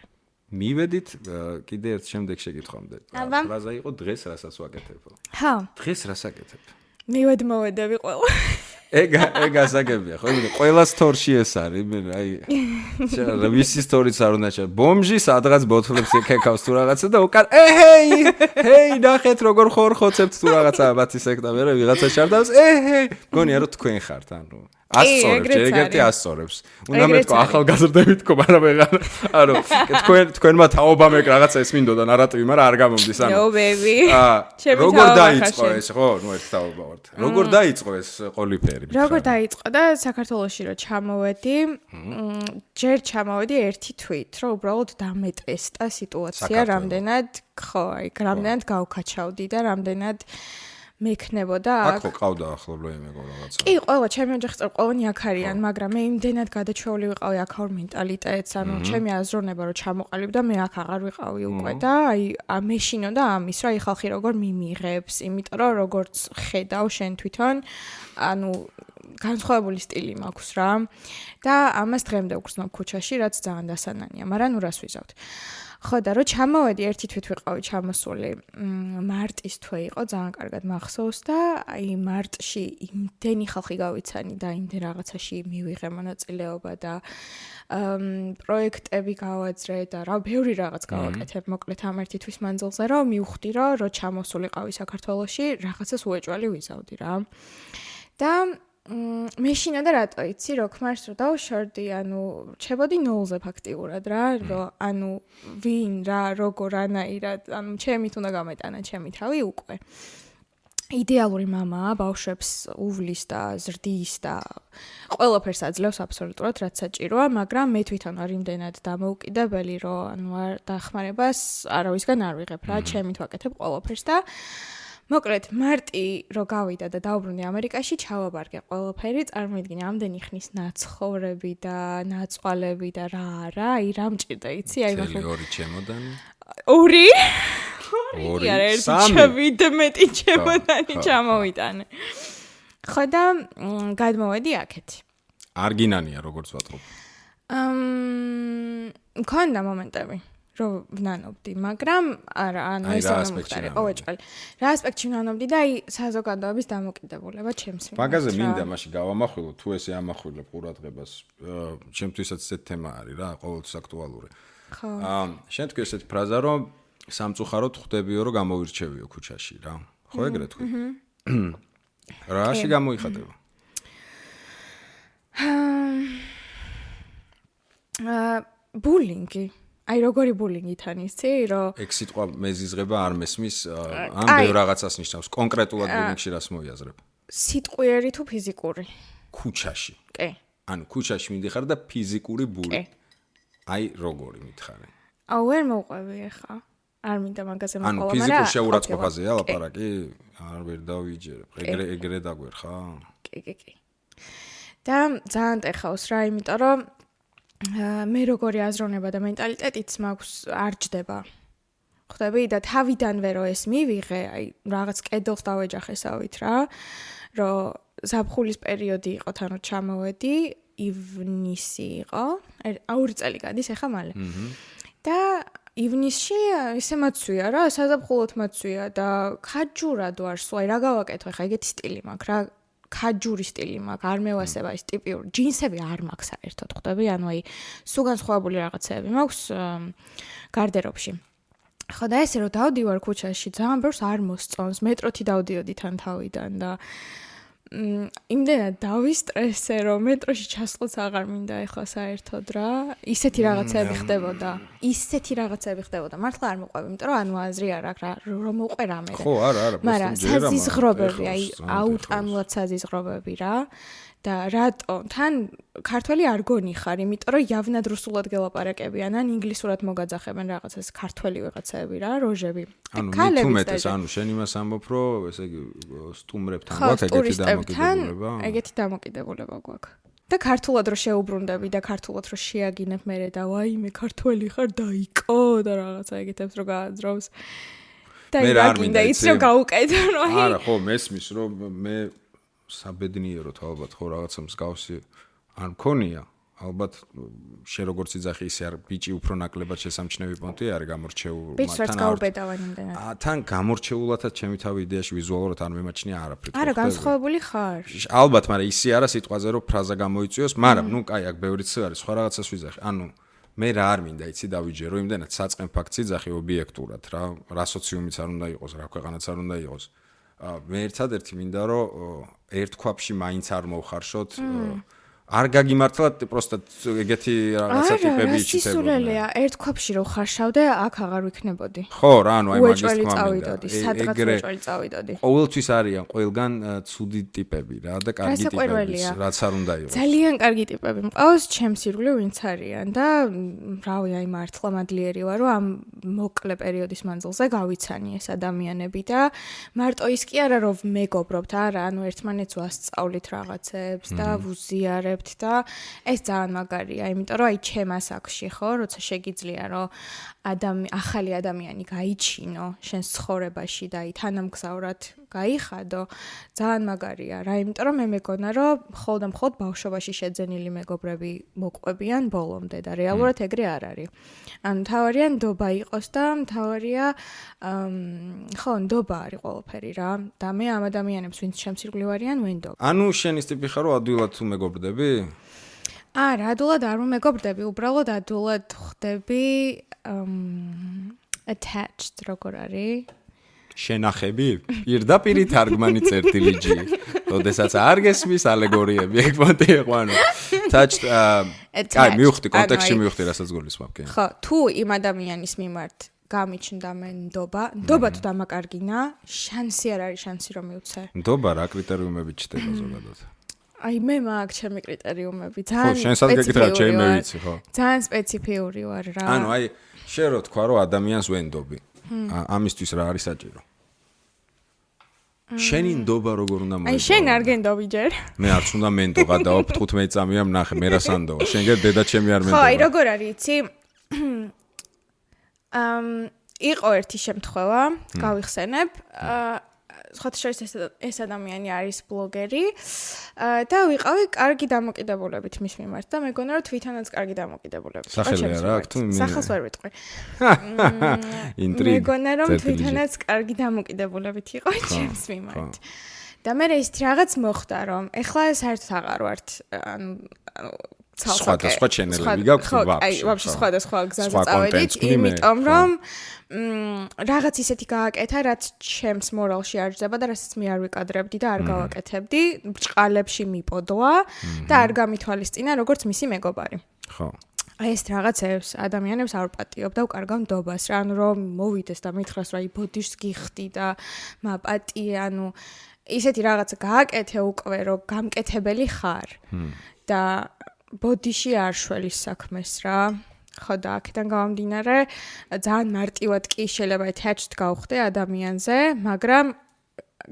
მივედით კიდე ერთ შემდეგ შეკითხვამდე. ფრაზა იყო დღეს რასაც ვაკეთებ. ჰა, დღეს რას აკეთებ? მივედ მოვედები ყველა. ეგ ეგ ასაგებია ხო? იმენ ყველა სტორში ეს არის, იმენ აი შეიძლება ვისი სტორიც არ უნდა შეა. ბომჟი სადღაც ბოთლებს ეკეკავს თუ რაღაცა და უკან ეჰეი, ჰეი, ნახეთ როგორ ხორ ხოცებთ თუ რაღაცა ბათი სექტა მე ვიღაცა შარდავს, ეჰეი, გონია რომ თქვენ ხართ, ანუ ასწორებს, არის. ასწორებს. უნდა არის. ახალგაზრდებით თქო, მაგრამ ვეღარ. ანუ თქვენ თქვენმა თაობამ ეგ რაღაცა ეს მინდოდა ნარატივი, მაგრამ არ გამომდის, ანუ No baby. აა როგორ დაიწყო ეს ხო ნუ ერთ თაობა ვართ როგორ დაიწყო ეს ყოლიფერი როგორ დაიწყო და საქართველოსში რო ჩამოვედი, მ, ჯერ ჩამოვედი ერთი თვით, რომ უბრალოდ დამეტესტა სიტუაცია, რამდენად ხო, აი, რამდენად გავქაჩავდი და რამდენად მექნებოდა აქ აქ. ყავდა ახლობლო იმეგო რაღაცა კი, ყველა ჩემი ოჯახის წევრ ყველანი აქ არიან, მაგრამ მე იმდენად გადაჩეული ვიყავი აქაურ მენტალიტეტს, ანუ ჩემი აზროვნება რომ ჩამოყალიბდა, მე აქ აღარ ვიყავი უკვე და აი ა- მეშინოდა ამის, რომ აი ხალხი როგორ მიმიღებს, იმიტომ რომ როგორც ხედავ შენ თვითონ, ანუ განსხვავებული სტილი მაქვს რა. და ამას დღემდე ვგრძნობ ქუჩაში, რაც ძალიან დასანანია, მაგრამ ნუ რას ვიზავთ. ხო და რო ჩამოვედი ერთი თვით ვიყავი ჩამოსული მარტის თვე იყო ძალიან კარგად მახსოვს და აი მარტში იმდენი ხალხი გავიცანი და იმდენ რაღაცაში მივიღე მონაწილეობა და ამ პროექტები გავაძრე და რა ბევრი რაღაც გავაკეთებ მოკლედ ამ ერთი თვის მანძილზე რომ მივხვდი რომ რო ჩამოსულიყავი საქართველოში რაღაცას უეჭველი ვიზავდი რა და მეშინა და რატო? იცი რო ქმარს რო დავშორდი ანუ რჩებოდი ნულზე ფაქტიურად რა რომ ანუ ვინ რა როგორ ანაირად ანუ ჩემით უნდა გამეტანა ჩემი თავი უკვე. იდეალური მამაა ბავშვებს უვლის და ზრდის და ყველაფერს აძლევს აბსოლუტურად რაც საჭიროა მაგრამ მე თვითონ არ იმდენად დამოუკიდებელი რომ ანუ არ დახმარებას არავისგან არ ვიღებ რა ჩემით ვაკეთებ ყველაფერს და მოკლედ მარტი რო გავიდა და დაუბრუნდი ამერიკაში ჩავაბარგე ყველაფერი წარმოიდგინე ამდენი ხნის ნაცხოვრები და ნაწყვალები და რა არა აი რა მჭირდა იცი აი მახლა ორი ჩემოდანი? ორი? ორი არა ერთი სამი. ჩავიდ მეტი ჩემოდანი ჩამოვიტანე. ხო და მ, გადმოვედი აქეთ არ გინანია როგორც ვატყობ ამ მქონდა მომენტები რომ ვნანობდი, მაგრამ არა, ანუ ეს რა არ მომხდარი. ყოველწელი. რა ასპექტში ვნანობდი და აი საზოგადოების დამოკიდებულება ჩემს მიმართ. მაგაზე რა. მინდა მაშინ გავამახვილო თუ ესე ამახვილებ ყურადღებას აა, ჩემთვისაც ესეთ თემა არის რა ყოველთვის აქტუალური ხო. აა შენ თქვი ესეთი ფრაზა რომ სამწუხაროდ ხვდებიო რომ გამოვირჩევიო ქუჩაში რა ხო ეგრე თქვი <clears throat> რაში გამოიხატება აა ბულინგი. აი როგორი ბულინგი თან იცი, რომ ეგ სიტყვა მეზიზღება არ მესმის ან აი. ბევრ რაღაცას ნიშნავს კონკრეტულად ბულინგში რას მოიაზრებ სიტყვიერი თუ ფიზიკური. ქუჩაში კი. ანუ ქუჩაში მიდიხარ და ფიზიკური ბული აი როგორი მითხარი აუ ვერ მოყვები ახლა. არ მინდა მაგაზე ანუ მოყოლა, ფიზიკურ მაგრამ შეურაცხყოფაზეა ლაპარაკი არ ვერ დავიჯერებ ეგრე ეგრე დაგვერხა კი, კი, კი. და ძალიან ტეხავს რა, იმიტომ რომ მე როგორი აზროვნება და მენტალიტეტიც მაქვს არ ჯდება. ხვდები და თავიდანვე რო ეს მივიღე, აი რაღაც კედელს დავეჯახესავით რა, რომ ზაფხულის პერიოდი იყო, თანო ჩამოვედი, ივნისი იყო. ერ- აური წელი გადის ახლა მალე. და ივნისში ესე მაცვია რა, საზაფხულოთ მაცვია და ხაჯურად ვარ, სულ აი რა გავაკეთო, ხა ეგეთი სტილი მაქვს რა. ხაჯური სტილი მაქვს, არ მევასება ის ტიპიური ჯინსები არ მაქვს საერთოდ, ხვდები? ანუ აი სულ განსხვავებული რაღაცეები მაქვს გარდერობში. ხო და ესე რომ დავდივარ ქუჩაში, ძალიან ბევრს არ მოსწონს. მეტროთი დავდიოდი თან თავიდან და იმდენად დავისტრესე, რომ მეტროში ჩასვლაც აღარ მინდა ეხლა საერთოდ რა. ისეთი რაღაცები ხდებოდა. ისეთი რაღაცები ხდებოდა. მართლა არ მოყვები, იმიტომ რომ ანუ აზრი არ აქვს რა, რომ მოყვე რამე. ხო, არა, არა, მაგრამ საზიზღრობები, აი აუტანულად საზიზღრობები რა. და რატო? თან ქართველი არ გონი ხარ, იმიტომ რომ იავნად რუსულად გელაპარაკებიან, ან ინგლისურად მოგაძახებენ რაღაცას ქართველი ვიღაცები რა, როჟები. ანუ თუმეტეს, ანუ შენ იმას ამბობ, რომ ესე იგი სტუმრებთან გვაქვს ეგეთი დამოკიდებულება? ეგეთი დამოკიდებულება გვაქვს. და ქართულად რო შეუბრუნდები და ქართულად რო შეაგინებ მე და ვაი მე ქართველი ხარ დაიკო და რაღაცა ეგეთებს რო გააძრავს. და არ მინდა ის რო გაუკეთო რო აი არა ხო მესმის რომ მე საბედნიეროდ ალბათ ხო რაღაცა მსგავსი არ მქონია. ალბათ შე როგორც იძახი ისე არ ბიჭი უფრო ნაკლებად შესამჩნევი პონტი არის გამორჩეული მაგრამ თან გაუბედავან იმდენად. თან გამორჩეულადაც ჩემი თავი იდეაში ვიზუალურად არ მემაჩნია არაფრით არა განსხვავებული ხარ. ალბათ მაგრამ ისე არა სიტყვაზე რომ ფრაზა გამოიწვიოს. მაგრამ ნუ კაი აქ ბევრი ციი არის სხვა რაღაცას ვიზახი. ანუ მე რა არ მინდა იცი დავიჯერო იმდენად საწყენ ფაქტი ძახი ობიექტურად რა რა სოციუმიც არ უნდა იყოს რა ქვეყანაც არ უნდა იყოს მე ერთადერთი მინდა რომ ერთ ქვაფში მაინც არ მოვხარშოთ არ გაგიმართლათ პროსტა ეგეთი რაღაცა ტიპები იჩიტებოდნენ. არა, სისულელეა, ერთ ქვაფში რო ხარშავდე, აქ აღარ ვიქნებოდი. ხო, რა, ანუ აი მაგის თქმა უნდა. წავიდოდი, სადღაც უეჭველი წავიდოდი. ყოველთვის არიან ყველგან ცუდი ტიპები რა და კარგი ტიპები, რაც არ უნდა იყოს. ძალიან კარგი ტიპები მყავს, ჩემს ირგვლივ ვინც არიან და რავი, აი მართლა მადლიერი ვარ, რომ ამ მოკლე პერიოდის მანძილზე გავიცანი ეს ადამიანები და მარტო ის კი არა რომ მეგობრობთ, არა, ანუ ერთმანეთს ვასწავლით რაღაცებს და ვუზიარებ ვიყურებთ და ეს ძალიან მაგარია, იმიტომ რომ აი ჩემას აქში ხო, როცა შეგიძლია რომ ადამი ახალი ადამიანი გაიჩინო შენს ცხოვრებაში და აი თანამგზავრად გაიხადო, ძალიან მაგარია რა, იმიტომ რომ მე მეგონა რომ მხოლოდ მხოლოდ ბავშვობაში შეძენილი მეგობრები მოყვებიან ბოლომდე და რეალურად ეგრე არ არის. ანუ თავარია ნდობა იყოს და თავარია ხო, ნდობა არის ყველაფერი რა. და მე ამ ადამიანებს ვინც ჩემს ირგვლივ არიან, ვენდო. ანუ შენის ტიპი ხარო ადვილად თუ მეგობრდები? არა, ადულად არ მომეგობრდები, უბრალოდ ადულად ხდები attached როგორ არის? შენახები? პირდაპირ თარგმანი წერტილიჯი. ოდესაც არ გესმის ალეგორიები, ეგ პონტი იყო ანუ. touched აი მივხვდი კონტექსტში მივხვდი რასაც გულისხმობ კი. ხო, თუ იმ ადამიანის მიმართ გამიჩნდა მე ნდობა, ნდობა თუ დამაკარგინა, შანსი არ არის შანსი რომ მივცე. ნდობა რა კრიტერიუმები ჩდება ზოგადად? აი მე მაქვს ჩემი კრიტერიუმები, ძალიან ხო, შენ სადღაც გეკითხა ჩემი მე ვიცი, ხო. ძალიან სპეციფიური ვარ რა. ანუ აი შენ რო თქვა რომ ადამიანს ვენდობი. ამისთვის რა არის საჭირო? შენი ნდობა როგორ უნდა მოიწვიო? აი შენ არ გენდობი ჯერ. მე არც უნდა მენდო გადაო <laughs> 15 წამია ნახე მე რა სანდო. შენ გერ დედა ჩემი არ მენდო. ხო, აი როგორ არის იცი? <clears throat> ამ იყო ერთი შემთხვევა, გავიხსენებ. აა სხვათა შორის ეს ეს ადამიანი არის ბლოგერი და ვიყავი კარგი დამოკიდებულებით მის მიმართ და მეგონა რომ თვითონაც კარგი დამოკიდებულებით. სახელი რა აქვს თუ მე სახელს ვერ ვიტყვი. <laughs> ინტრიგ. მეგონა რომ თვითონაც კარგი დამოკიდებულებით იყო ჩემს მიმართ. და მე ის რაღაც მოხდა რომ ეხლა საერთოდ აღარ ვართ ანუ სხვა და სხვა ჩენელები გაქვს ვაფშე. აი, ვაფშე სხვა და სხვა გზაზე წავედით, იმიტომ რომ მ რაღაც ისეთი გააკეთა, რაც ჩემს მორალში არ ჯდება და რასაც მე არ ვიკადრებდი და არ გავაკეთებდი, ბჭყალებში მიპოდვა და არ გამithვალისწინა როგორც მისი მეგობარი. ხო. აი ეს რაღაცებს ადამიანებს არ პატიობ და უკარგავ ნდობას რა, ანუ რომ მოვიდეს და მითხრას რა იბოდიშს გიხდი და მაპატი, ანუ ისეთი რაღაცა გააკეთე უკვე რომ გამკეთებელი ხარ. და ბოდიში არ შველის საქმეს რა. ხო და აქედან გამომდინარე ძალიან მარტივად კი შეიძლება attached გავხდე ადამიანზე, მაგრამ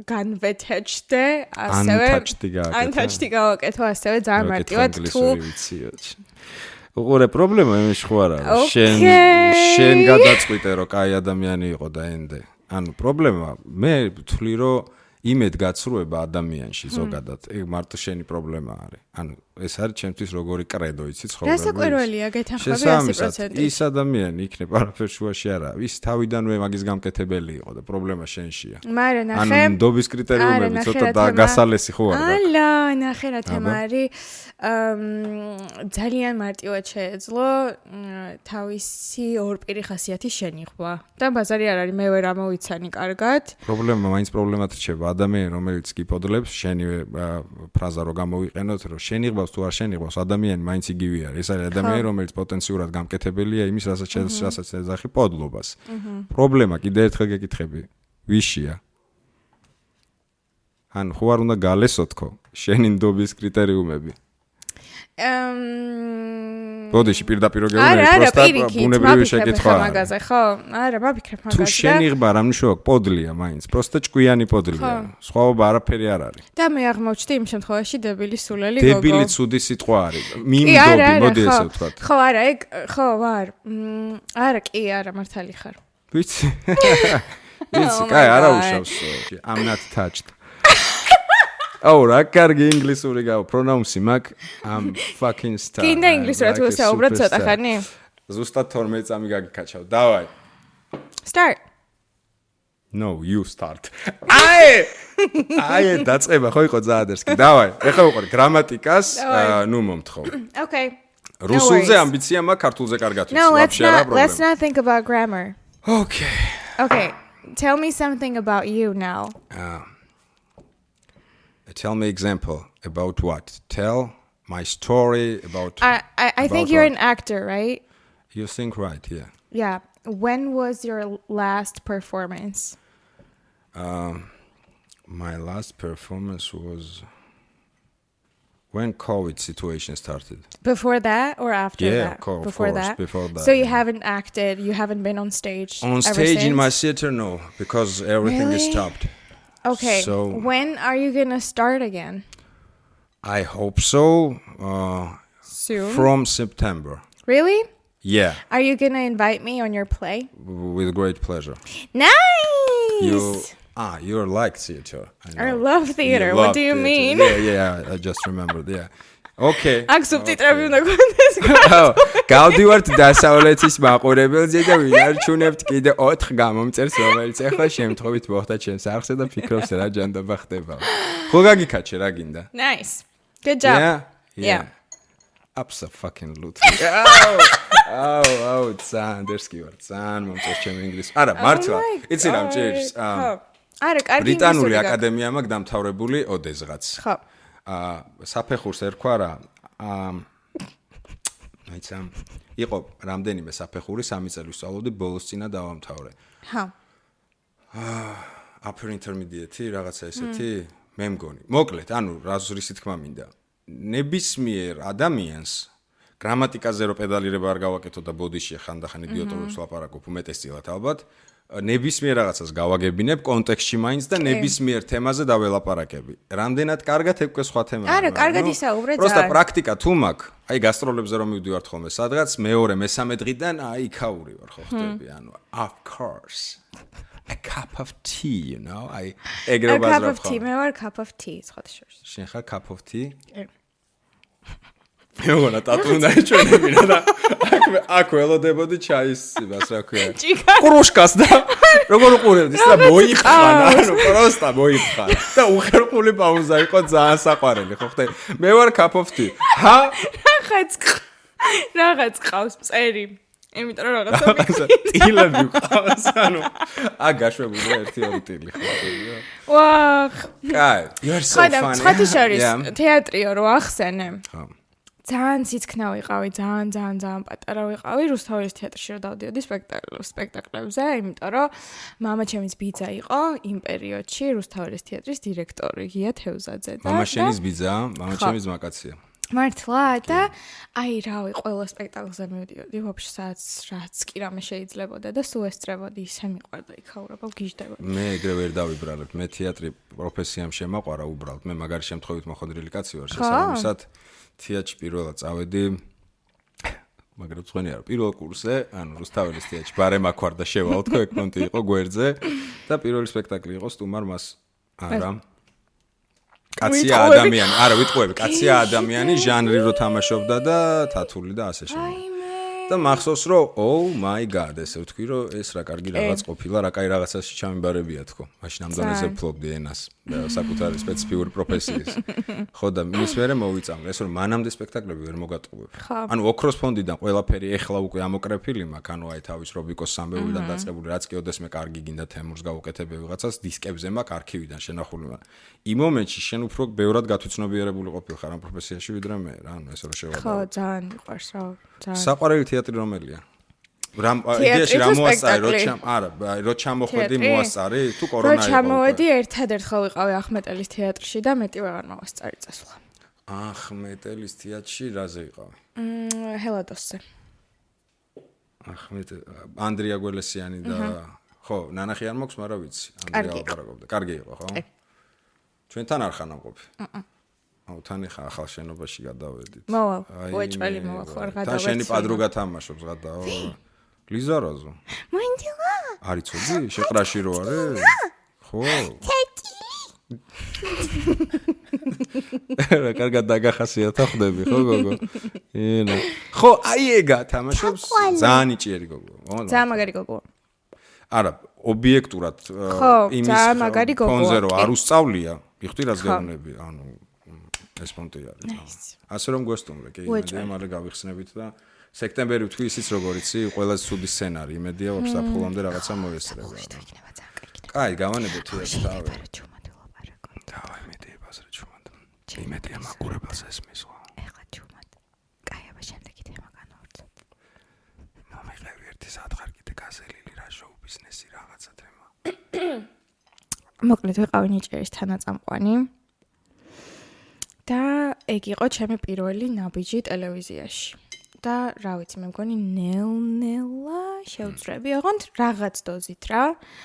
განვეთეჩდე, ასევე untouched-ი გავაკეთო, ასევე ძალიან მარტივად თუ უყურე პრობლემა იმის ხო არა, შენ შენ გადაწყვიტე რომ კაი ადამიანი იყო და ენდე. ანუ პრობლემა მე ვთვლი რომ იმედ გაცრუება ადამიანში ზოგადად, ეგ მარტო შენი პრობლემა არის. ანუ ეს არის ჩემთვის როგორი კრედო იცი ცხოვრება რასაკვირველია გეთანხმები 100% ის ადამიანი იქნება არაფერ შუაში არა. ის თავიდანვე მაგის გამკეთებელი იყო და პრობლემა შენშია. მაგრამ ნახე. ანუ ნდობის კრიტერიუმები ცოტა და გასალესი ხო არა ალა ნახე რა თემა არის. აм ძალიან მარტივად შეეძლო თავისი ორპირი ხასიათის შენიღვა. და ბაზარი არ არის, მე ვერ ამოვიცანი კარგად. პრობლემა მაინც პრობლემად რჩება. ადამიანი რომელიც კიპოდლებს შენივე ფრაზა რო გამოვიყენოთ რომ შენიღბავს თუ არ შენიღბავს ადამიანი მაინც იგივე არის. ეს არის ადამიანი რომელიც პოტენციურად გამკეთებელია იმის რასაც რასაც ეძახი პოდლობას. პრობლემა კიდე ერთხელ გეკითხები. ვიშია. ან ხო არ უნდა გალესოთქო შენი ნდობის კრიტერიუმები ბოდიში პირდაპირ გეუბნები არა, პროსტა ბუნებრივი შეკითხვა მაგაზე, ხო? არა, მაფიქრებ თუ მაგაზე. და- შენიღბა რა მნიშვნელობა პოდლია მაინც პროსტა ჭკვიანი პოდლია სხვაობა არაფერი არ არის და მე აღმოჩნდი იმ შემთხვევაში დებილი სულელი გოგო. დებილი ცუდი სიტყვა არის არა, მოდი ესე ვთქვათ ხო, არა, ეგ ხო, ვარ. არა, კი, არა, მართალი ხარ. ვიცი <laughs> ვიცი Oh კაი არა უშავს i'm not touched აუ რა კარგი ინგლისური გავა პრონაუნსი მაქვს i'm <laughs> fucking star. კიდე ინგლისურად ვისაუბროთ ცოტა ხანი? ზუსტად 12 წამი გაგიქაჩავ დავაი. Start. no you start. აი აი დაწება ხო იყო ზაადერსკი დავაი. ეხლა ვიყავ გრამატიკას <laughs> ნუ მომთხოვ. <clears throat> Okay. რუსულზე ამბიცია მაქვს ქართულზე კარგად No, let's ვაფშე არა not let's პრობლემა not think about grammar. okay. Okay. Tell me something about you now. Uh, tell me example about what? Tell my story about. I I, I think you're what? an actor, right? you think right? Yeah. Yeah. When was your last performance? Um, My last performance was when COVID situation started. Before that or after Yeah, that? before course, that. before that, So you yeah. haven't acted. You haven't been on stage. On stage in my theater, no, because everything is stopped. Okay. So- when are you gonna start again? I hope so. Uh, Soon. from September. really? Yeah, Are you gonna invite me on your play? with great pleasure. Nice. You ah, you're like theater. I know. love theater. You what love do you theater. mean? Yeah, yeah, I just remembered. Yeah. Okay. აქ სუბტიტრები უნდა გქონდეს. გავდივართ დასავლეთის მაყურებელზე და ვინარჩუნებთ კიდე 4 გამომწერს, რომელიც ახლა შემთხვევით მოხდა ჩემს არხზე და ფიქრობს რა ჯანდაბა ხდება. ხო გაგიქაჩე რა გინდა? nice. Good job. Yeah. Yeah. Apsa fucking loot. აუ, აუ, აუ, ძანდერსკი ვარ. ძან მომწეს ჩემ ინგლისს. არა, მართლა. Oh my იცი რა მჭირს? God. აა, არა, კარგი ბრიტანული ინგლისური გაქვს. აკადემია მაქვს დამთავრებული ოდესღაც. ხო. აა საფეხურს ერქვა რა აა აიცა იყო რამდენიმე საფეხური სამი წელი ვსწავლობდი ბოლოს წინა დავამთავრე. ხო. upper intermediate რაღაცა ესეთი მე მგონი. მოკლედ ანუ რას რისი თქმა მინდა ნებისმიერ ადამიანს გრამატიკაზე რო პედალირება არ გავაკეთო და ბოდიში ხანდახან იდიოტობებს ლაპარაკობ უმეტესწილად ალბათ ნებისმიერ რაღაცას გავაგებინებ კონტექსტში მაინც და ნებისმიერ თემაზე დაველაპარაკები. რამდენად კარგად ეკве სხვა თემაა. არა, კარგად ისაუბრე პროსტა ძალიან. პრაქტიკა თუ მაქვს, აი გასტროლებზე რომ მივდივართ ხოლმე სადღაც მეორე, მესამე დღიდან აი იქაური ვარ ხო ხდები, ანუ of course. a cup of tea, you know? აი A ეგრე cup ბაზრობ of tea, მე ვარ cup of tea, სხვა შორის. შენ ხარ cup of tea? კი. მე ვონა ტატუ უნდა ეჩვენებინა და აქ აქ ველოდებოდი ჩაის იმას რა ქვია. კრუშკას და როგორ უყურებდი და მოიხანა, ანუ პროსტა მოიხანა. და უხერხული პაუზა იყო ძალიან საყვარელი, ხო ხტე? მე ვარ tea. ჰა? რაღაც რაღაც ყავს წერი. იმიტომ რომ რაღაცა ტილები ყავს, ანუ აქ გაშვებულია ერთი ორი ტილი, ხო? ვაჰ. კაი, you are so ხოდა funny. სხვა შორის Yeah. თეატრიო რო ახსენე. ხო. ძალიან ციცქნა ვიყავი, ძალიან ძალიან ძალიან პატარა ვიყავი რუსთავის თეატრში დავდიოდი სპექტაკლ სპექტაკლებზე, იმიტომ რომ მამა ჩემის ბიძა იყო იმ პერიოდში რუსთავის თეატრის დირექტორი გია თევზაძე და და- შენის ბიძა, ხო. ჩემის მაკაცია. მართლა და აი რავი ყველა სპექტაკლზე მივდიოდი ვაფშე სადაც რაც კი რამე შეიძლებოდა და სულ ესწრებოდი ისე მიყვარდა იქაურობა გიждდებოდი მე ეგრე ვერ დავიბრალებ. მე თეატრი პროფესიამ შემაყვარა უბრალოდ. მე მაგარი შემთხვევით მოხდრილი კაცი ვარ შესაბამისად. თეატრში პირველად წავედი მაგრამ ძღვენი არა პირველ კურსზე, ანუ რუსთაველის თეატრში ბარე მაქვარდა შევალ თქო ეგ პონტი იყო გვერდზე და პირველი სპექტაკლი იყო სტუმარ მას არა კაცია ადამიანი, არა ვიტყუები, კაცია ადამიანი, ჟანრი რო თამაშობდა და თათული და ასე შემდეგ. და მახსოვს რომ oh my god ესე ვთქვი რომ ეს რა კარგი რაღაც ყოფილა რა კაი რაღაცაში ჩამიბარებია თქო. მაშინ ამდენზე ფლობდი ენას საკუთარი სპეციფიკური პროფესიის ხო და მის მერე მოვიწამე ეს რომ მანამდე სპექტაკლები ვერ მოგატყუებ ანუ ოქროს ფონდიდან ყველაფერი ეხლა უკვე ამოკრეფილი მაქვს. ანუ აი თავის რობიკოს სამბეურიდან დაწყებული რაც კი ოდესმე კარგი გინდა თემურს გავუკეთებე ვიღაცას დისკებზე მაქვს არქივიდან შენახული მაგრამ იმ მომენტში შენ უფრო ბევრად გათვითცნობიერებული ყოფილ ხარ ამ პროფესიაში ვიდრე მე რა ანუ ეს რო შევადო ხო ძალიან მიყვარს რა ძალიან საყვარელი თეატრი რომელია? რამ იდეაში რა თუ მოასწარი, რო ჩამ არა, რო ჩამოხვედი თეატრი? მოასწარი, თუ რო კორონა იყო. ჩამოვედი ერთადერთ ხო ვიყავი ახმეტელის თეატრში და მეტი ვეღარ მოვასწარი წასვლა. ახმეტელის თეატრში რაზე იყავი? მ, ჰელადოსზე. ახმეტ ანდრია გველესიანი და ხო, ნანახი არ მოქვს, მაგრამ ვიცი, ანდრია ლაპარაკობდა. კარგი იყო, ხო? კი. ჩვენთან არ ხან ამყოფი. აუ თან ხა ახალ შენობაში გადავედით. მოვალ, აი, მოვალ, ხო, არ თან შენი პადრუგა თამაშობს, გადაო. ლიზა რაზო? მოინდილა? არიცოდი? შეყრაში რო არის? ხო. რა <laughs> კარგად დაგახასიათა ხდები ხო გოგო? ენა. ხო, აი ეგა თამაშობს ძალიან იჭიერი გოგო. ძალიან მაგარი გოგო. არა, ობიექტურად ხო, ძალიან მაგარი გოგოა, ფონზე რო არ უსწავლია, იხდი რაც ხო. გეუბნები, ანუ ეს პონტი არის. Ასე რომ გვესტუმრე, კი, იმედია, მალე გავიხსნებით და სექტემბერი ვთქვი ისიც როგორ იცი, ყველაზე ცუდი სცენარი, იმედია, ვაფშე საფულამდე რაღაცა მოესწრება. რა. კაი, გავანებოთ ეს თავი. რა დავაი მედიებას რა ჩუმად. იმედია მაგურებას ესმის ხო. ეხლა ჩუმად. კაი, აბა შემდეგი თემა განვავრცობ. მომიყევი ერთი სათხარ კიდე გაზელილი რა შოუ ბიზნესი რაღაცა თემა. <coughs> მოკლედ ვიყავი ნიჭერის თანაწამყვანი. და ეგ იყო ჩემი პირველი ნაბიჯი ტელევიზიაში. და რა ვიცი, მე მგონი ნელ-ნელა შევძრები, ოღონდ რაღაც დოზით რა.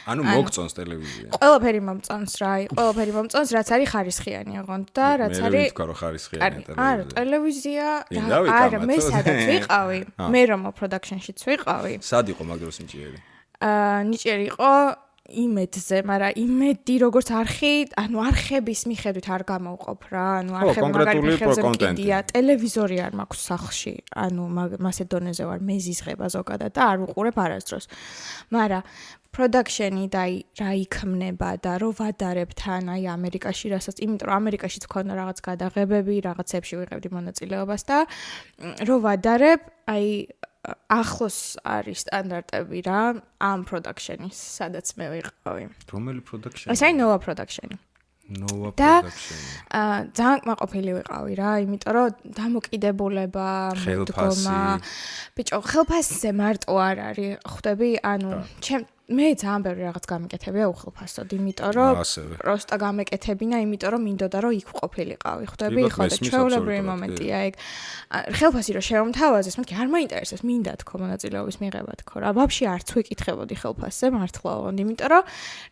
ანუ მოგწონს ტელევიზია. ყველაფერი მომწონს რა, აი, ყველაფერი მომწონს, რაც არის ხარისხიანი, ოღონდ და რაც მე არის ვთქვა რომ ხარისხიანი არა, არა, ტელევიზია. ტელევიზია, რა- არა, მე სადაც <laughs> ვიყავი, მე რომ პროდაქშენშიც ვიყავი. სად იყო მაგდროს ინჟინერი? აა ნიჭიერი იყო იმედზე, მაგრამ იმედი როგორც არხი, ანუ არხების მიხედვით არ გამოვყოფ რა, ანუ არხები მაგარი კონტენტი. მყიდია, ტელევიზორი არ მაქვს სახლში, ანუ მაგ- მასე დონეზე ვარ, მეზიზღება ზოგადად და არ უყურებ არასდროს. მაგრამ production-ი და აი რა იქმნება და რო ვადარებ თან აი ამერიკაში რასაც, იმიტომ რომ ამერიკაშიც ქონდა რაღაც გადაღებები, რაღაცებში ვიღებდი მონაწილეობას და რო ვადარებ, აი ახლოს არის სტანდარტები რა ამ production-ის, სადაც მე ვიყავი. რომელი production? ეს არის Nova production-ი. Nova და- production. აა ძალიან კმაყოფილი ვიყავი რა, იმიტომ რომ დამოკიდებულება, მოდგომა. ბიჭო, ხელფასზე მარტო არ არის, ხვდები? ანუ ჩემ მე ძალიან ბევრი რაღაც გამეკეთებია უხელფასოდ, იმიტომ რომ პროსტა გამეკეთებინა, იმიტომ რომ მინდოდა რომ იქ ყოფილიყავი, ხვდები? ხო და ჩვეულებრივი აბსოლუტურად, მომენტია ეგ. ხელფასი რომ შემომთავაზეს, მეთქი არ მაინტერესებს, მინდა თქო მონაწილეობის მიღება თქო რა. ვაფშე არც ვეკითხებოდი ხელფასზე მართლა, იმიტომ რომ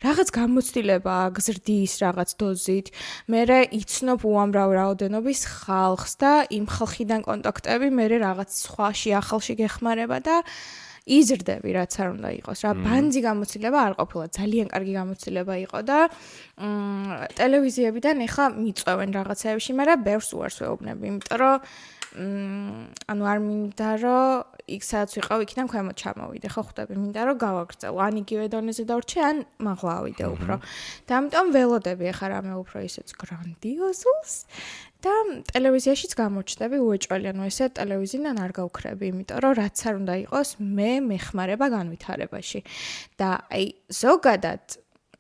რაღაც გამოცდილება გზრდის რაღაც დოზით, მე იცნობ უამრავ რაოდენობის ხალხს და იმ ხალხიდან კონტაქტები მე რაღაც სხვაში ახალში გეხმარება და იზრდები რაც არ უნდა იყოს. რა ბანძი გამოცდილება არ ყოფილა ძალიან კარგი გამოცდილება იყო და მ ტელევიზიებიდან ეხა მიწევენ რაღაცეებში მაგრამ ბევრს უარს ვეუბნები იმიტომ რომ მ ანუ არ მინდა რომ იქ სადაც ვიყავ იქიდან ქვემოთ ჩამოვიდე ხო ხვდები? მინდა რომ გავაგრძელო. ან იგივე დონეზე დავრჩე ან მაღლა ავიდე უფრო. და ამიტომ ველოდები ახლა რამე უფრო ისეც გრანდიოზულს და ტელევიზიაშიც გამოჩნდები უეჭველი ანუ ესე ტელევიზიიდან არ გავქრები იმიტომ რომ რაც არ უნდა იყოს მე მეხმარება განვითარებაში. და აი ზოგადად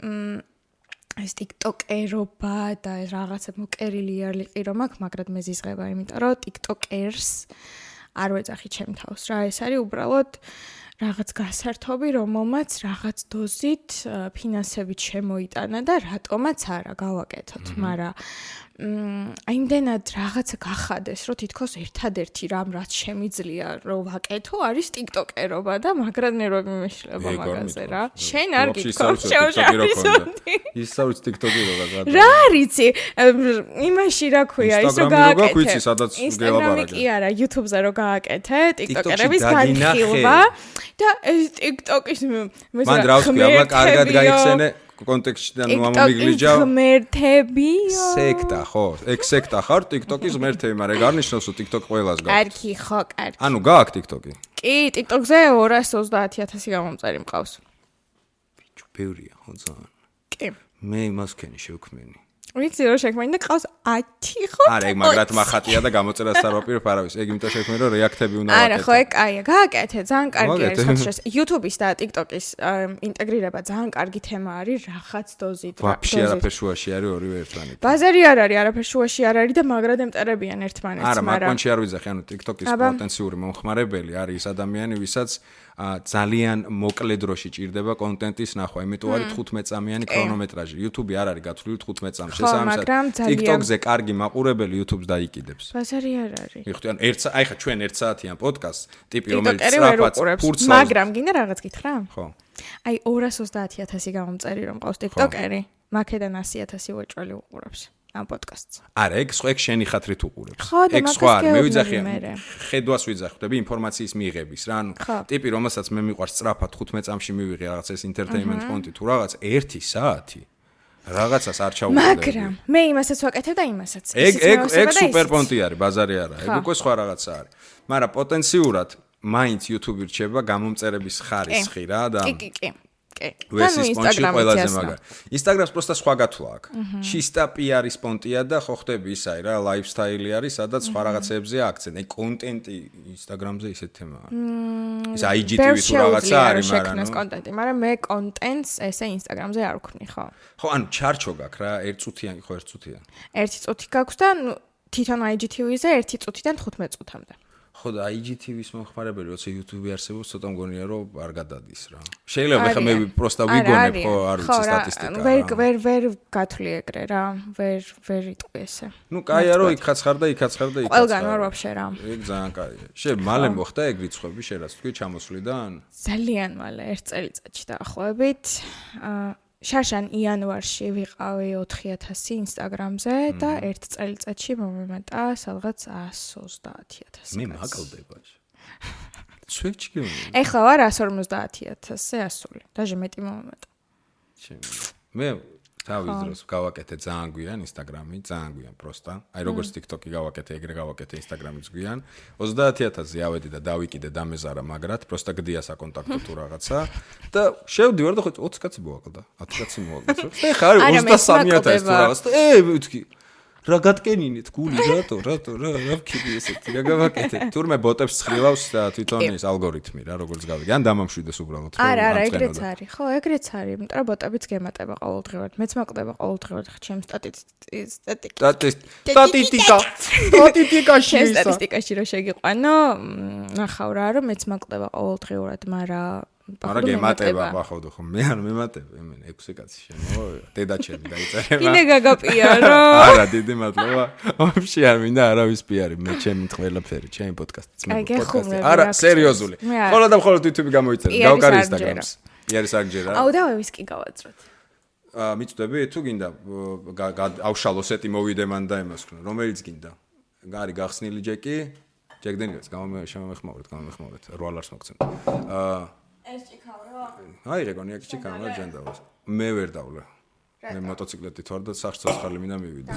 მ ეს TikTok-ერობა და რაღაცა მოკერილი არლიყი რომ აქვს, მაგრამ მე ზიზღება, იმიტომ რომ TikTok-erს არ ვეძახი ჩემ თავს რა, ეს არის უბრალოდ რაღაც გასართობი, რომელმაც რაღაც დოზით ა, ფინანსებით შემოიტანა და რატომაც არა გავაკეთოთ, მაგრამ აი იმდენად რაღაცა გახადეს, რომ თითქოს ერთადერთი რამ რაც შემიძლია რომ ვაკეთო არის TikTok-ერობა და მაგრადნერები მეშლება მაგაზე რა. შენ არ არის ისწავლე TikTok-ი რო გადა. რა არიცი იმაში რა ქვია? ის რომ გააკეთე. ვიცი, სადაც Instagram-ი გელაპარაკე. კი არა YouTube-ზე რო გააკეთე TikTok-ერების განხილვა. და ეს TikTok-ის მე მან რა ვთქვი, აბა კარგად გაიხსენე კონტექსტში და ნუ ამომიგლიჯა. ღმერთებიო სექტა, ხო? ეგ სექტა ხარ TikTok-ის <laughs> ღმერთები, მაგრამ ეგ არ ნიშნავს, რომ TikTok ყველას გაქვს. კარგი ხო კარგი ანუ გააქვს TikTok-ი. კი, TikTok-ზე 220000 გამომწერი მყავს. ბიჭო, ბევრია, ხო ძალიან. კი. მე იმას ვქენი შევქმენი. ვიცი რომ შექმენი და ყავს 10 ხო? არა, ეგ მაგრად מחატია და გამოწერას არ ვაპირებ არავის. ეგ იმიტომ შექმენი რომ რეაქტები უნდა არა, ხო, ეგ კაია. გააკეთე, ძალიან კარგი არის ხოთშეს. YouTube-ის და TikTok-ის ინტეგრირება ძალიან კარგი თემა არის, რაღაც დოზით. რა- ვაფშე არაფერ შუაში არის ორივე ერთმანეთი. ბაზარი არ არის, არაფერ შუაში არ არის და მაგრად ემტერებიან ერთმანეთს, არა, მაგრამ მაგონში არ ვიძახი, ანუ TikTok-ის პოტენციური მომხმარებელი არის ის ადამიანი, ვისაც ძალიან მოკლე დროში ჭირდება კონტენტის ნახვა, იმიტომ არის 15 წამიანი ქრონომეტრაჟი. YouTube არ არის გათვლილი 15 წამში. ძალიან- TikTok-ზე კარგი მაყურებელი YouTube-ს დაიკიდებს. ბაზარი არ არის. მიხდი, ან 1 აი ხა ჩვენ 1 საათიან პოდკასტს, ტიპი რომელიც სწრაფად ფურცლავს. მაგრამ გინდა რაღაც გითხრა? ხო. აი 230000 გამომწერი რომ ყავს TikTok-ერი, მაქედან 100000 უეჭველი უყურებს ამ პოდკასტს. არა, ეგ სხვა ეგ შენი ხათრით უყურებს. ეგ სხვა არის. მე ვიძახი ხედვას ვიძახი, ხდები ინფორმაციის მიღების რა, ანუ ტიპი რომელსაც მე მიყვარს სწრაფად 15 წამში მივიღე რაღაც ეს entertainment ფონტი თუ რაღაც 1 საათი რაღაცას არ ჩაუყურებ. მაგრამ მე იმასაც ვაკეთებ და იმასაც. ეგ ეგ ეგ სუპერ პონტი არის, ბაზარი არა. ეგ უკვე სხვა რაღაცა არის. მაგრამ პოტენციურად მაინც YouTube-ი რჩება გამომწერების ხარისხი რა და კი, კი, კი. კი. ვესის პონტი ყველაზე მაგარი. Instagram-ს პროსტა სხვა გათვლა აქვს. ჩისტა PR-ის პონტია და ხო ხდები ისაი რა, ლაიფსტაილი არის, სადაც სხვა რაღაცებზე აქცენტი. აი კონტენტი Instagram-ზე ისეთ თემაა. ის IGTV თუ რაღაცა არის, მაგრამ ნუ- კონტენტი, მაგრამ მე კონტენტს ესე Instagram-ზე არ ვქნი, ხო? ხო, ანუ ჩარჩო გაქვს რა, ერთ წუთიანი, ხო, ერთ წუთიანი. ერთი წუთი გაქვს და ნუ თვითონ IGTV-ზე ერთი წუთიდან 15 წუთამდე. ხო და IGTV-ის მომხმარებელი, როცა YouTube-ი არსებობს, ცოტა მგონია რომ არ გადადის რა. შეიძლება ხა მე პროსტა ვიგონებ, ხო, არ ვიცი სტატისტიკა. ვერ ვერ ვერ გათვლი ეგრე რა, ვერ ვერ იტყვი ესე. ნუ კაია რომ იქაც ხარ და იქაც ხარ და იქაც. ყველგან ხარ. ვარ ვაფშე რა. ეგ ძალიან კაია. შე მალე მოხდა ეგ რიცხვები, შე რაც თქვი ჩამოსვლიდან? ძალიან მალე ერთ წელიწადში დაახლოებით. აა შაშან იანვარში ვიყავი 4000 Instagram-ზე და ერთ წელიწადში მომემატა სადღაც 130000. მე მაკლდება. გეუნ. ეხლა ვარ 150000-ზე ასული. დაჟე მეტი მომემატა. მე თავის დროს გავაკეთე ძალიან გვიან Instagram-ი, ძალიან გვიან პროსტა. აი როგორც TikTok-ი გავაკეთე, ეგრე გავაკეთე Instagram-იც გვიან. 30000-ზე ავედი და დავიკიდე დამეზარა, მაგრამ პროსტა გდია საკონტაქტო თუ რაღაცა და შევდივარ და ხო 20 კაცი მოვაკლდა, 10 კაცი მოვაკლდა. და ხარ 33000 თუ რაღაც. ე, ვიტყვი. რა გატკენინეთ გული რატო რატო რა რა ვქიდი ესეთი რა გავაკეთე თურმე ბოტებს ცხრილავს თვითონ ის ალგორითმი რა როგორც გავიგე ან დამამშვიდეს უბრალოდ რომ არა, არა, ეგრეც არის. ხო, ეგრეც არის. იმიტომ რომ ბოტებიც გემატება ყოველდღიურად. მეც მაკვდება ყოველდღიურად ჩემ სტატისტიკა. სტატისტიკა <laughs> სტატისტიკაში სტატისტიკაში რო შეგიყვანო, ნახავ რა, რომ მეც მაკვდება ყოველდღიურად, მაგრამ არა გემატება ბახავდო ხო მე არ მემატებ იმენ 6 კაცი შემო დედა ჩემი დაიწერება. კიდე გაგაპია რო. არა დიდი მადლობა. ვაფშე არ მინდა არავის პიარი მე ჩემი ყველაფერი ჩემი პოდკასტიც მე აი, პოდკასტი. არა რა სერიოზული. ხოლო და ხოლო YouTube-ი გამოიწერე გავკარი არ Instagram-ს. იარის არ გჯერა აუ და ვისკი გავაძროთ. აა მიწდები თუ გინდა ავშალო სეტი მოვიდე მან და იმას ვქნა რომელიც გინდა. გარი გახსნილი ჯეკი. ჯეკდენიოს გამომე შემომეხმაურეთ გამომეხმაურეთ როლარს მოგცემ. აა ეს ჭიქავ რა. აი რეგონია კი კამერა ჯანდავს მე ვერ დავლე მე მოტოციკლეტით ვარ და სახს ცოცხალი მინდა მივიდე.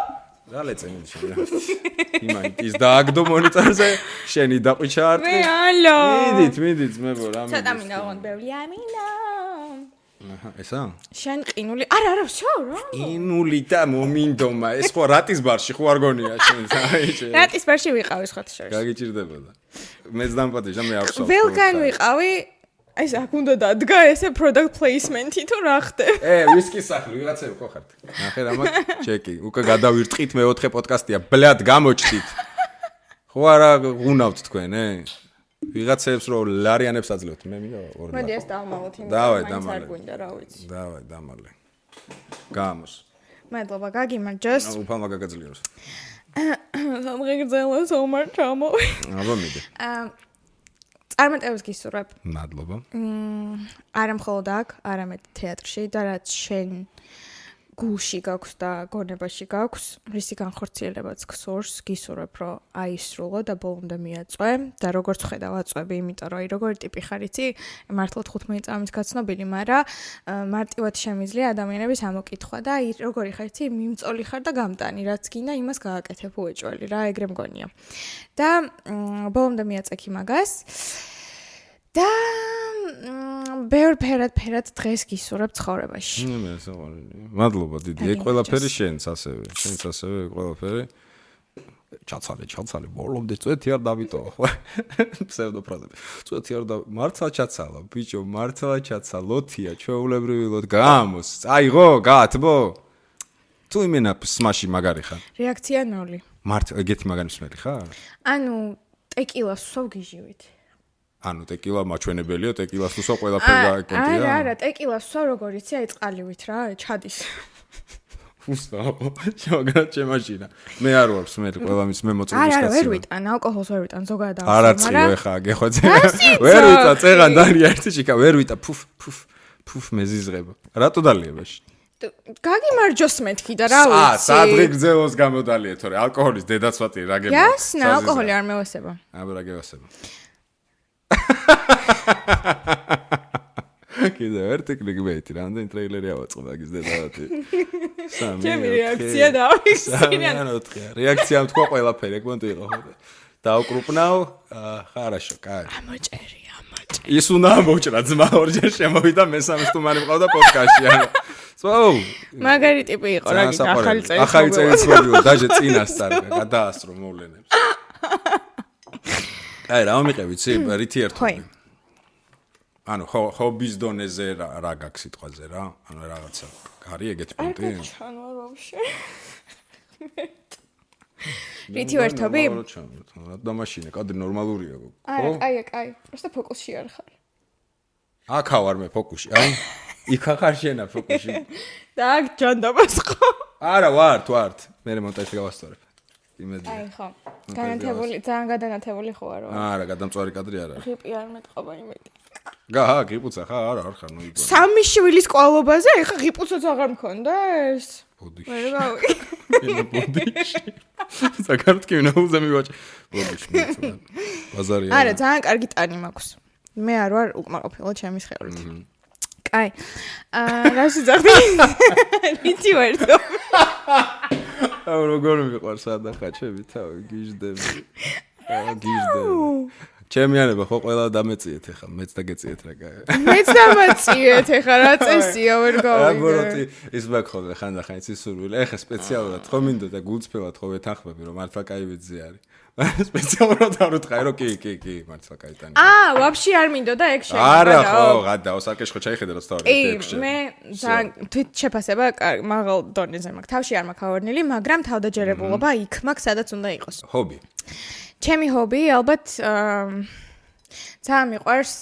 <gasps> რა ლეწენი შენ <laughs> იმან ის დააგდო მონიტორზე შენი დაყიჩა არტი მე ალო. მიდით მიდით ძმებო რა ცოტა მიდით მინდა ვონ ბევრი ამინა. აჰა, ესა შენ ყინული. არა, არა, შო რა. ინული და მომინდომა. ეს ხო რატის ბარში ხო არ გონია შენ? <laughs> აი შენ. რატის ბარში ვიყავი სხვა შორის. გაგიჭირდებოდა. მეც დამპატიჟა მე აღსავ ველგან ვიყავი. აი ეს აქ უნდა დადგა ესე product placement-ი თუ რა ხდება. ე ვისკის სახლი ვიღაცები ხო ხართ ნახე რა მაქვს ჩეკი უკვე გადავირტყით მეოთხე პოდკასტია ბლად გამოჩდით ხო არა უნავთ თქვენ ე ვიღაცებს რო ლარიანებს აძლევთ მე მინდა ორი მოდი ეს დავმალოთ იმ დავაი, მაინც დამალე. არ გვინდა რა ვიცი. დავაი დამალე გამოს მადლობა გაგიმარჯოს. უფალმა გაგაძლიეროს <coughs> სამღეგრძელო სომარ ჩამო. აბა მიდე აა წარმატებას გისურვებ. მადლობა არა მხოლოდ აქ, არამედ თეატრში და რაც შენ გულში გაქვს და გონებაში გაქვს, რისი განხორციელებაც გსურს, გისურვებ, რომ აისრულო და ბოლომდე მიაწვე და როგორც ხედავ აწვევი, იმიტომ რომ აი როგორი ტიპი ხარ იცი, მართლა 15 წამის გაცნობილი, მაგრამ მარტივად შემიძლია ადამიანების ამოკითხვა და აი როგორი ხარ იცი, მიმწოლი ხარ და გამტანი, რაც გინდა იმას გააკეთებ უეჭველი რა, ეგრე მგონია. და ბოლომდე მიაწექი მაგას. და ბევრ ფერად ფერად დღეს გისურვებ ცხოვრებაში. ნუ მე საყვარელი. მადლობა დიდი. ეგ ყველაფერი შენს ასევე. შენს ასევე ყველაფერი. ჩაცალე, ჩაცალე, ბოლომდე წვეთი არ დავიტო. <laughs> ფსევდო ფრაზები. წვეთი არ და მართლა ჩაცალა, ბიჭო, მართლა ჩაცალოთია, ჩვეულებრივი ლოდ გამოს. აიღო, გაათბო. თუ იმენა სმაში მაგარი ხარ. რეაქცია 0. მართლა ეგეთი მაგარი მსმელი ხარ? ანუ ტეკილას ვსვავ გიჟივით. ანუ ტეკილა მაჩვენებელია, ტეკილას უსვა ყველაფერი გააკონტია. არა, არა, ტეკილას უსვა როგორ იცი, აი წყალივით რა, ჩადის. უსვა, შეგა ჩემაშინა. მე არ ვარ სმელი, ყველა მის მე მოწოდეს კაცი. არა, არა, ვერ ვიტან, ალკოჰოლს ვერ ვიტან, ზოგადად არ არა. არ აწიო ხა, გეხვეწე. ვერ ვიტან, წეღან დარი ერთი შიკა, ვერ ვიტა, ფუფ, ფუფ, ფუფ მეზიზღება. რატო დალიებაში? გაგიმარჯოს მეთქი და რა ვიცი. აა, სადღე გძელოს გამოდალიე, თორე ალკოჰოლის დედაცვათი რა გებია. იასნა, ალკოჰოლი არ მევასება. აბა რა გევასება. <laughs> კიდე ერთი კლიკბეიტი, რამდენი ტრეილერი ავაწყო მაგის დედავათი. <laughs> სამი. ჩემი რეაქცია დავიხსენე. ანუ თქვა, რეაქცია თქვა ყველაფერი, ეგ მონტი იყო. დაუკრუპნავ, ხარაშო, კაი. ამოჭერი, ამოჭერი. ის უნდა ამოჭრა ძმა ორჯერ შემოვიდა მესამე სტუმარი მყავდა პოდკასტში, ანუ. წოუ. მაგარი ტიპი იყო, რა გიქ ახალი წელი. ახალი წელი ცხოვრიო, დაჟე წინასწარ, გადაასწრო მოვლენებს. <laughs> აი რა მომიყევი ცი რითი ერთობი ანუ ხო ჰობის დონეზე რა გაქვს სიტყვაზე რა ანუ რაღაცა გარი ეგეთი პონტი არ ჩანო ვაფშე რითი ერთობი და მაშინა კადრი ნორმალურია ხო არა კაი კაი просто ფოკუსში არ ხარ აქა ვარ მე ფოკუსში აი იქ ახარ შენა ფოკუსში და აქ ჯანდაბას ხო არა ვარ თუ არ მე მონტაჟი გავასწორებ იმედია. აი ხო. განათებული, ძალიან განათებული ხო არო? არა, გადამწვარი კადრი არა. ღიპი არ მეტყობა იმედი. გაჰა, ღიპუცა ხა, არა, არ ხარ, ნუ იგო. სამი შვილის ყოლობაზე, ეხა ღიპუცაც აღარ მქონდა ეს? ბოდიში. მე გავი. მე ბოდიში. საკარტკი ნაუზე მივაჭ. ბოდიში. ბაზარი. არა, ძალიან კარგი ტანი მაქვს. მე არ ვარ უკმაყოფილო ჩემის ხევრით. კაი. <laughs> აა რა შეძახდი? რითი ვერთო? აუ როგორ მიყვარს ადახაჩები თავი გიждები. <laughs> აა გიждები. ჩემი ანება ხო ყველა დამეწიეთ ახლა მეც დაგეწიეთ რა გაი მეც დამეწიეთ ახლა რა <laughs> წესია ვერ გავიგე რა ბოროტი ის მაგხოლე ხანდახან იცი სურვილი ახლა სპეციალურად ხო მინდოდა გულწრფელად ხო ვეთანხმები რომ არტაკაივიძე არის <laughs> სპეციალურად არ ვთხრა, რომ კი, კი, კი, მართლა კაიტანი. აა, ვაფშე არ მინდოდა ექში. არა, ხო, გადაო, საკეშხო ჩაიხედე რა სწორედ ექში. კი, მე ძალიან თვით შეფასება მაღალ დონეზე მაქვს. თავში არ მაქვს ავერნილი, მაგრამ თავდაჯერებულობა იქ მაქვს, სადაც უნდა იყოს. ჰობი. ჩემი ჰობი ალბათ ძალიან მიყვარს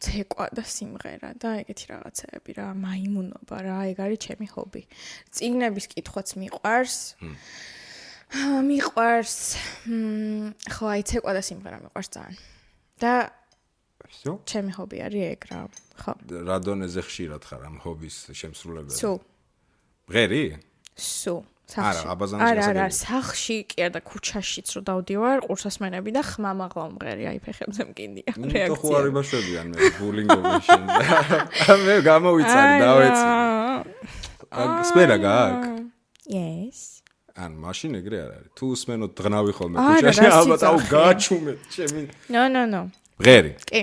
ცეკვა და სიმღერა და ეგეთი რაღაცეები რა, მაიმუნობა რა, ეგ არის ჩემი ჰობი. წიგნების კითხვაც მიყვარს. მ მიყვარს ხო აი ცეკვა და სიმღერა მიყვარს ძალიან. და всё? ჩემი ჰობი არის ეგ რა. ხო. რა დონეზე ხშირად ხარ ამ ჰობის შემსრულებელი? სულ. ღერი? სულ. არა, აბაზანში არა, არა, სახში კი არა და ქუჩაშიც რო დავდივარ, ყურსასმენები და ხმამა ღომღერი, აი ფეხებზე მკინდია რეაქცია. ნუ ხო არ იბაშებიან მე ბულინგობენ შენ. <laughs> მე გამოვიცანი, დავეცი. სპერა გაქვს? Yes. ან მაშინ ეგრე არ არის. თუ უსმენოთ დღნავი ხოლმე ქუჩაში, ალბათ აუ გააჩუმეთ ჩემი. ნო ნო ნო. ღერი. კი.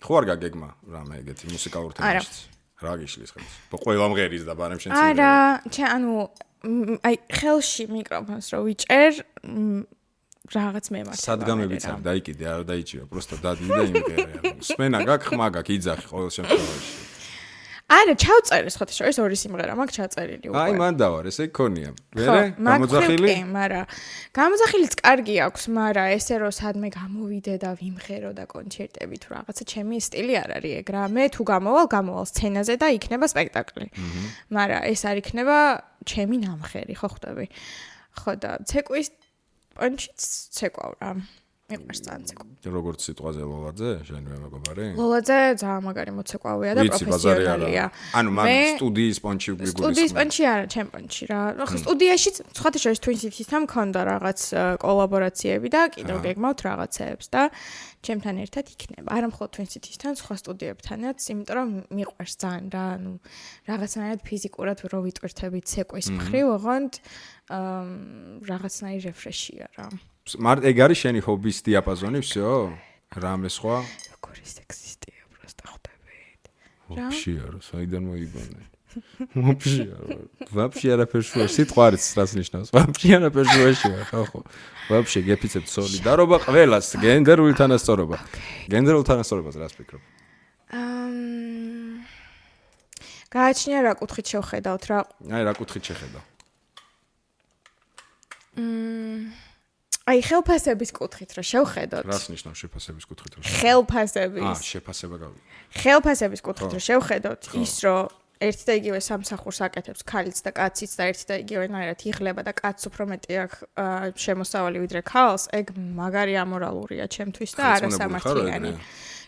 ხო არ გაგეგმა რამე ეგეთი მუსიკალურ თემაში. რა გიშლის ხელს? ყველა მღერის და ბარემ შენ სიმღერა. არა, ჩა ანუ აი ხელში მიკროფონს რო ვიჭერ რაღაც მე მართ. სადგამებიც არ დაიკიდე, არ დაიჭირა, პროსტა დადი და იმღერა. <laughs> სმენა გაგხმა გაკ იძახი ყოველ შემთხვევაში. არა, ჩავწერე სხვა შორის ორი სიმღერა მაქვს ჩაწერილი უკვე. აი, მან დავარ, ესე იქონია. ვერე, გამოძახილი? კი, მაგრამ გამოძახილიც კარგი აქვს, მაგრამ ესე რომ სადმე გამოვიდე და ვიმღერო და კონცერტები თუ რაღაცა ჩემი სტილი არ არის ეგ რა. მე თუ გამოვალ, გამოვალ სცენაზე და იქნება სპექტაკლი. მაგრამ ეს არ იქნება ჩემი ნამხერი, ხო ხვდები? ხო და ცეკვის პონჩიც ცეკვავ რა. მიყვარს ძალიან ცეკვა. როგორც სიტყვაზე ლოლაძე, შენივე მეგობარი? ლოლაძე ძალიან მაგარი მოცეკვავია და პროფესიონალია. ანუ მაგ სტუდიის პონჩი გიგულისხმე. სტუდიის პონჩი არა, ჩემ პონჩი რა. ხო სტუდიაში სხვათა შორის Twin Cities-თან მქონდა რაღაც კოლაბორაციები და კიდევ გეგმავთ რაღაცეებს და ჩემთან ერთად იქნება. არა მხოლოდ Twin Cities-თან, სხვა სტუდიებთანაც, იმიტომ რომ მიყვარს ძალიან რა, ანუ რაღაცნაირად ფიზიკურად რო ვიტვირთებით ცეკვის მხრივ, ოღონდ აა რაღაცნაირი რეფრეშია რა. მარტ ეგ არის შენი ჰობის დიაპაზონი, всё? რამე სხვა? როგორი სექსისტია просто ხვდებით. ვაფშე არა, საიდან მოიგონე? ვაფშე არა. ვაფშე არაფერ შუა სიტყვა არის რას ნიშნავს? ვაფშე არაფერ შუაში ვარ, ხო ხო. ვაფშე გეფიცებ სოლიდარობა ყველას, გენდერული თანასწორობა. გენდერულ თანასწორობაზე რას ფიქრობ? აა გააჩნია რა კუთხით შევხედავთ რა აი რა კუთხით შეხედა? აი ხელფასების კუთხით რა შევხედოთ. რას ნიშნავს შეფასების კუთხით აა, ხელფასების. შეფასება გავი. ხელფასების კუთხით რა შევხედოთ. ის რომ ერთი და იგივე სამსახურს აკეთებს ქალიც და კაციც და ერთი და იგივენაირად იღლება და კაცს უფრო მეტი აქვს აა, შემოსავალი ვიდრე ქალს ეგ მაგარი ამორალურია ჩემთვის და არასამართლიანი.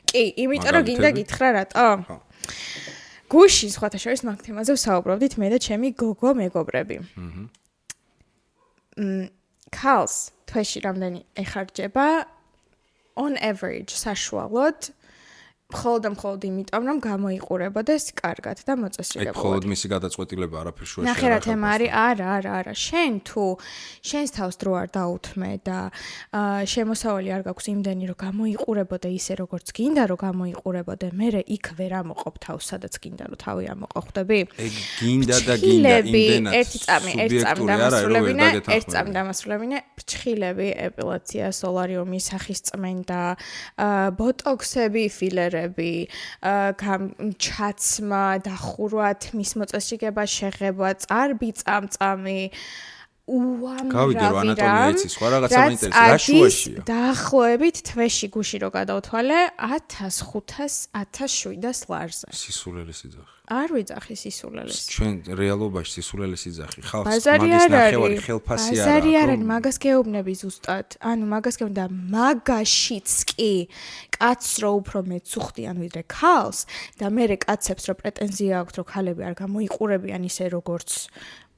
კი იმიტომ რომ გინდა გითხრა რატო ხო. გუში სხვათა შორის მაგ თემაზე ვსაუბრობდით მე და ჩემი გოგო მეგობრები. აჰა ქალს თვეში რამდენი ეხარჯება? On average საშუალოდ მხოლოდ და მხოლოდ იმიტომ რომ გამოიყურებოდეს კარგად და ეგ მოწესრიგებლად მხოლოდ მისი გადაწყვეტილება არაფერ შუაში არ ნახე რა თემა არის. არა არა არა. შენ თუ შენს თავს დრო არ დაუთმე და შემოსავალი არ გაქვს იმდენი რომ გამოიყურებოდე ისე როგორც გინდა რომ გამოიყურებოდე მე იქ ვერ ამოყოფ თავს სადაც გინდა რომ თავი ამოყო ხვდები? ეგ გინდა და გინდა იმდენად ერთი წამი, ერთი წამი დაგეთანხმებინე. ერთი წამი დამასრულებინე, ფრჩხილები, ეპილაცია, სოლარიუმი, სახის წმენდა, ბოტოქსები, ფილერები, აა გამ- ჩაცმა, დახურვა, თმის მოწესრიგება, შეღება, წარბი, წამწამი უამრავი გავიდე რომ ანატომია რა, იცი, სხვა რაღაცა მაინტერესებს, რა შუაშია? დაახლოებით თვეში გუში რო გადავთვალე 1500 1700 ლარზე. სისულელეს იძახი. არ ვიძახი სისულელეს. ჩვენ რეალობაში სისულელეს იძახი. ხალხს მაგის არ ნახევარი ხელფასი არა. ბაზარი არ არის, მაგას გეუბნები ზუსტად. ანუ მაგას გეუბნები და მაგაშიც კი კაცს რო უფრო მეცუხდიან ვიდრე ქალს და მე კაცებს რო პრეტენზია აქვს რომ ქალები არ გამოიყურებიან ისე როგორც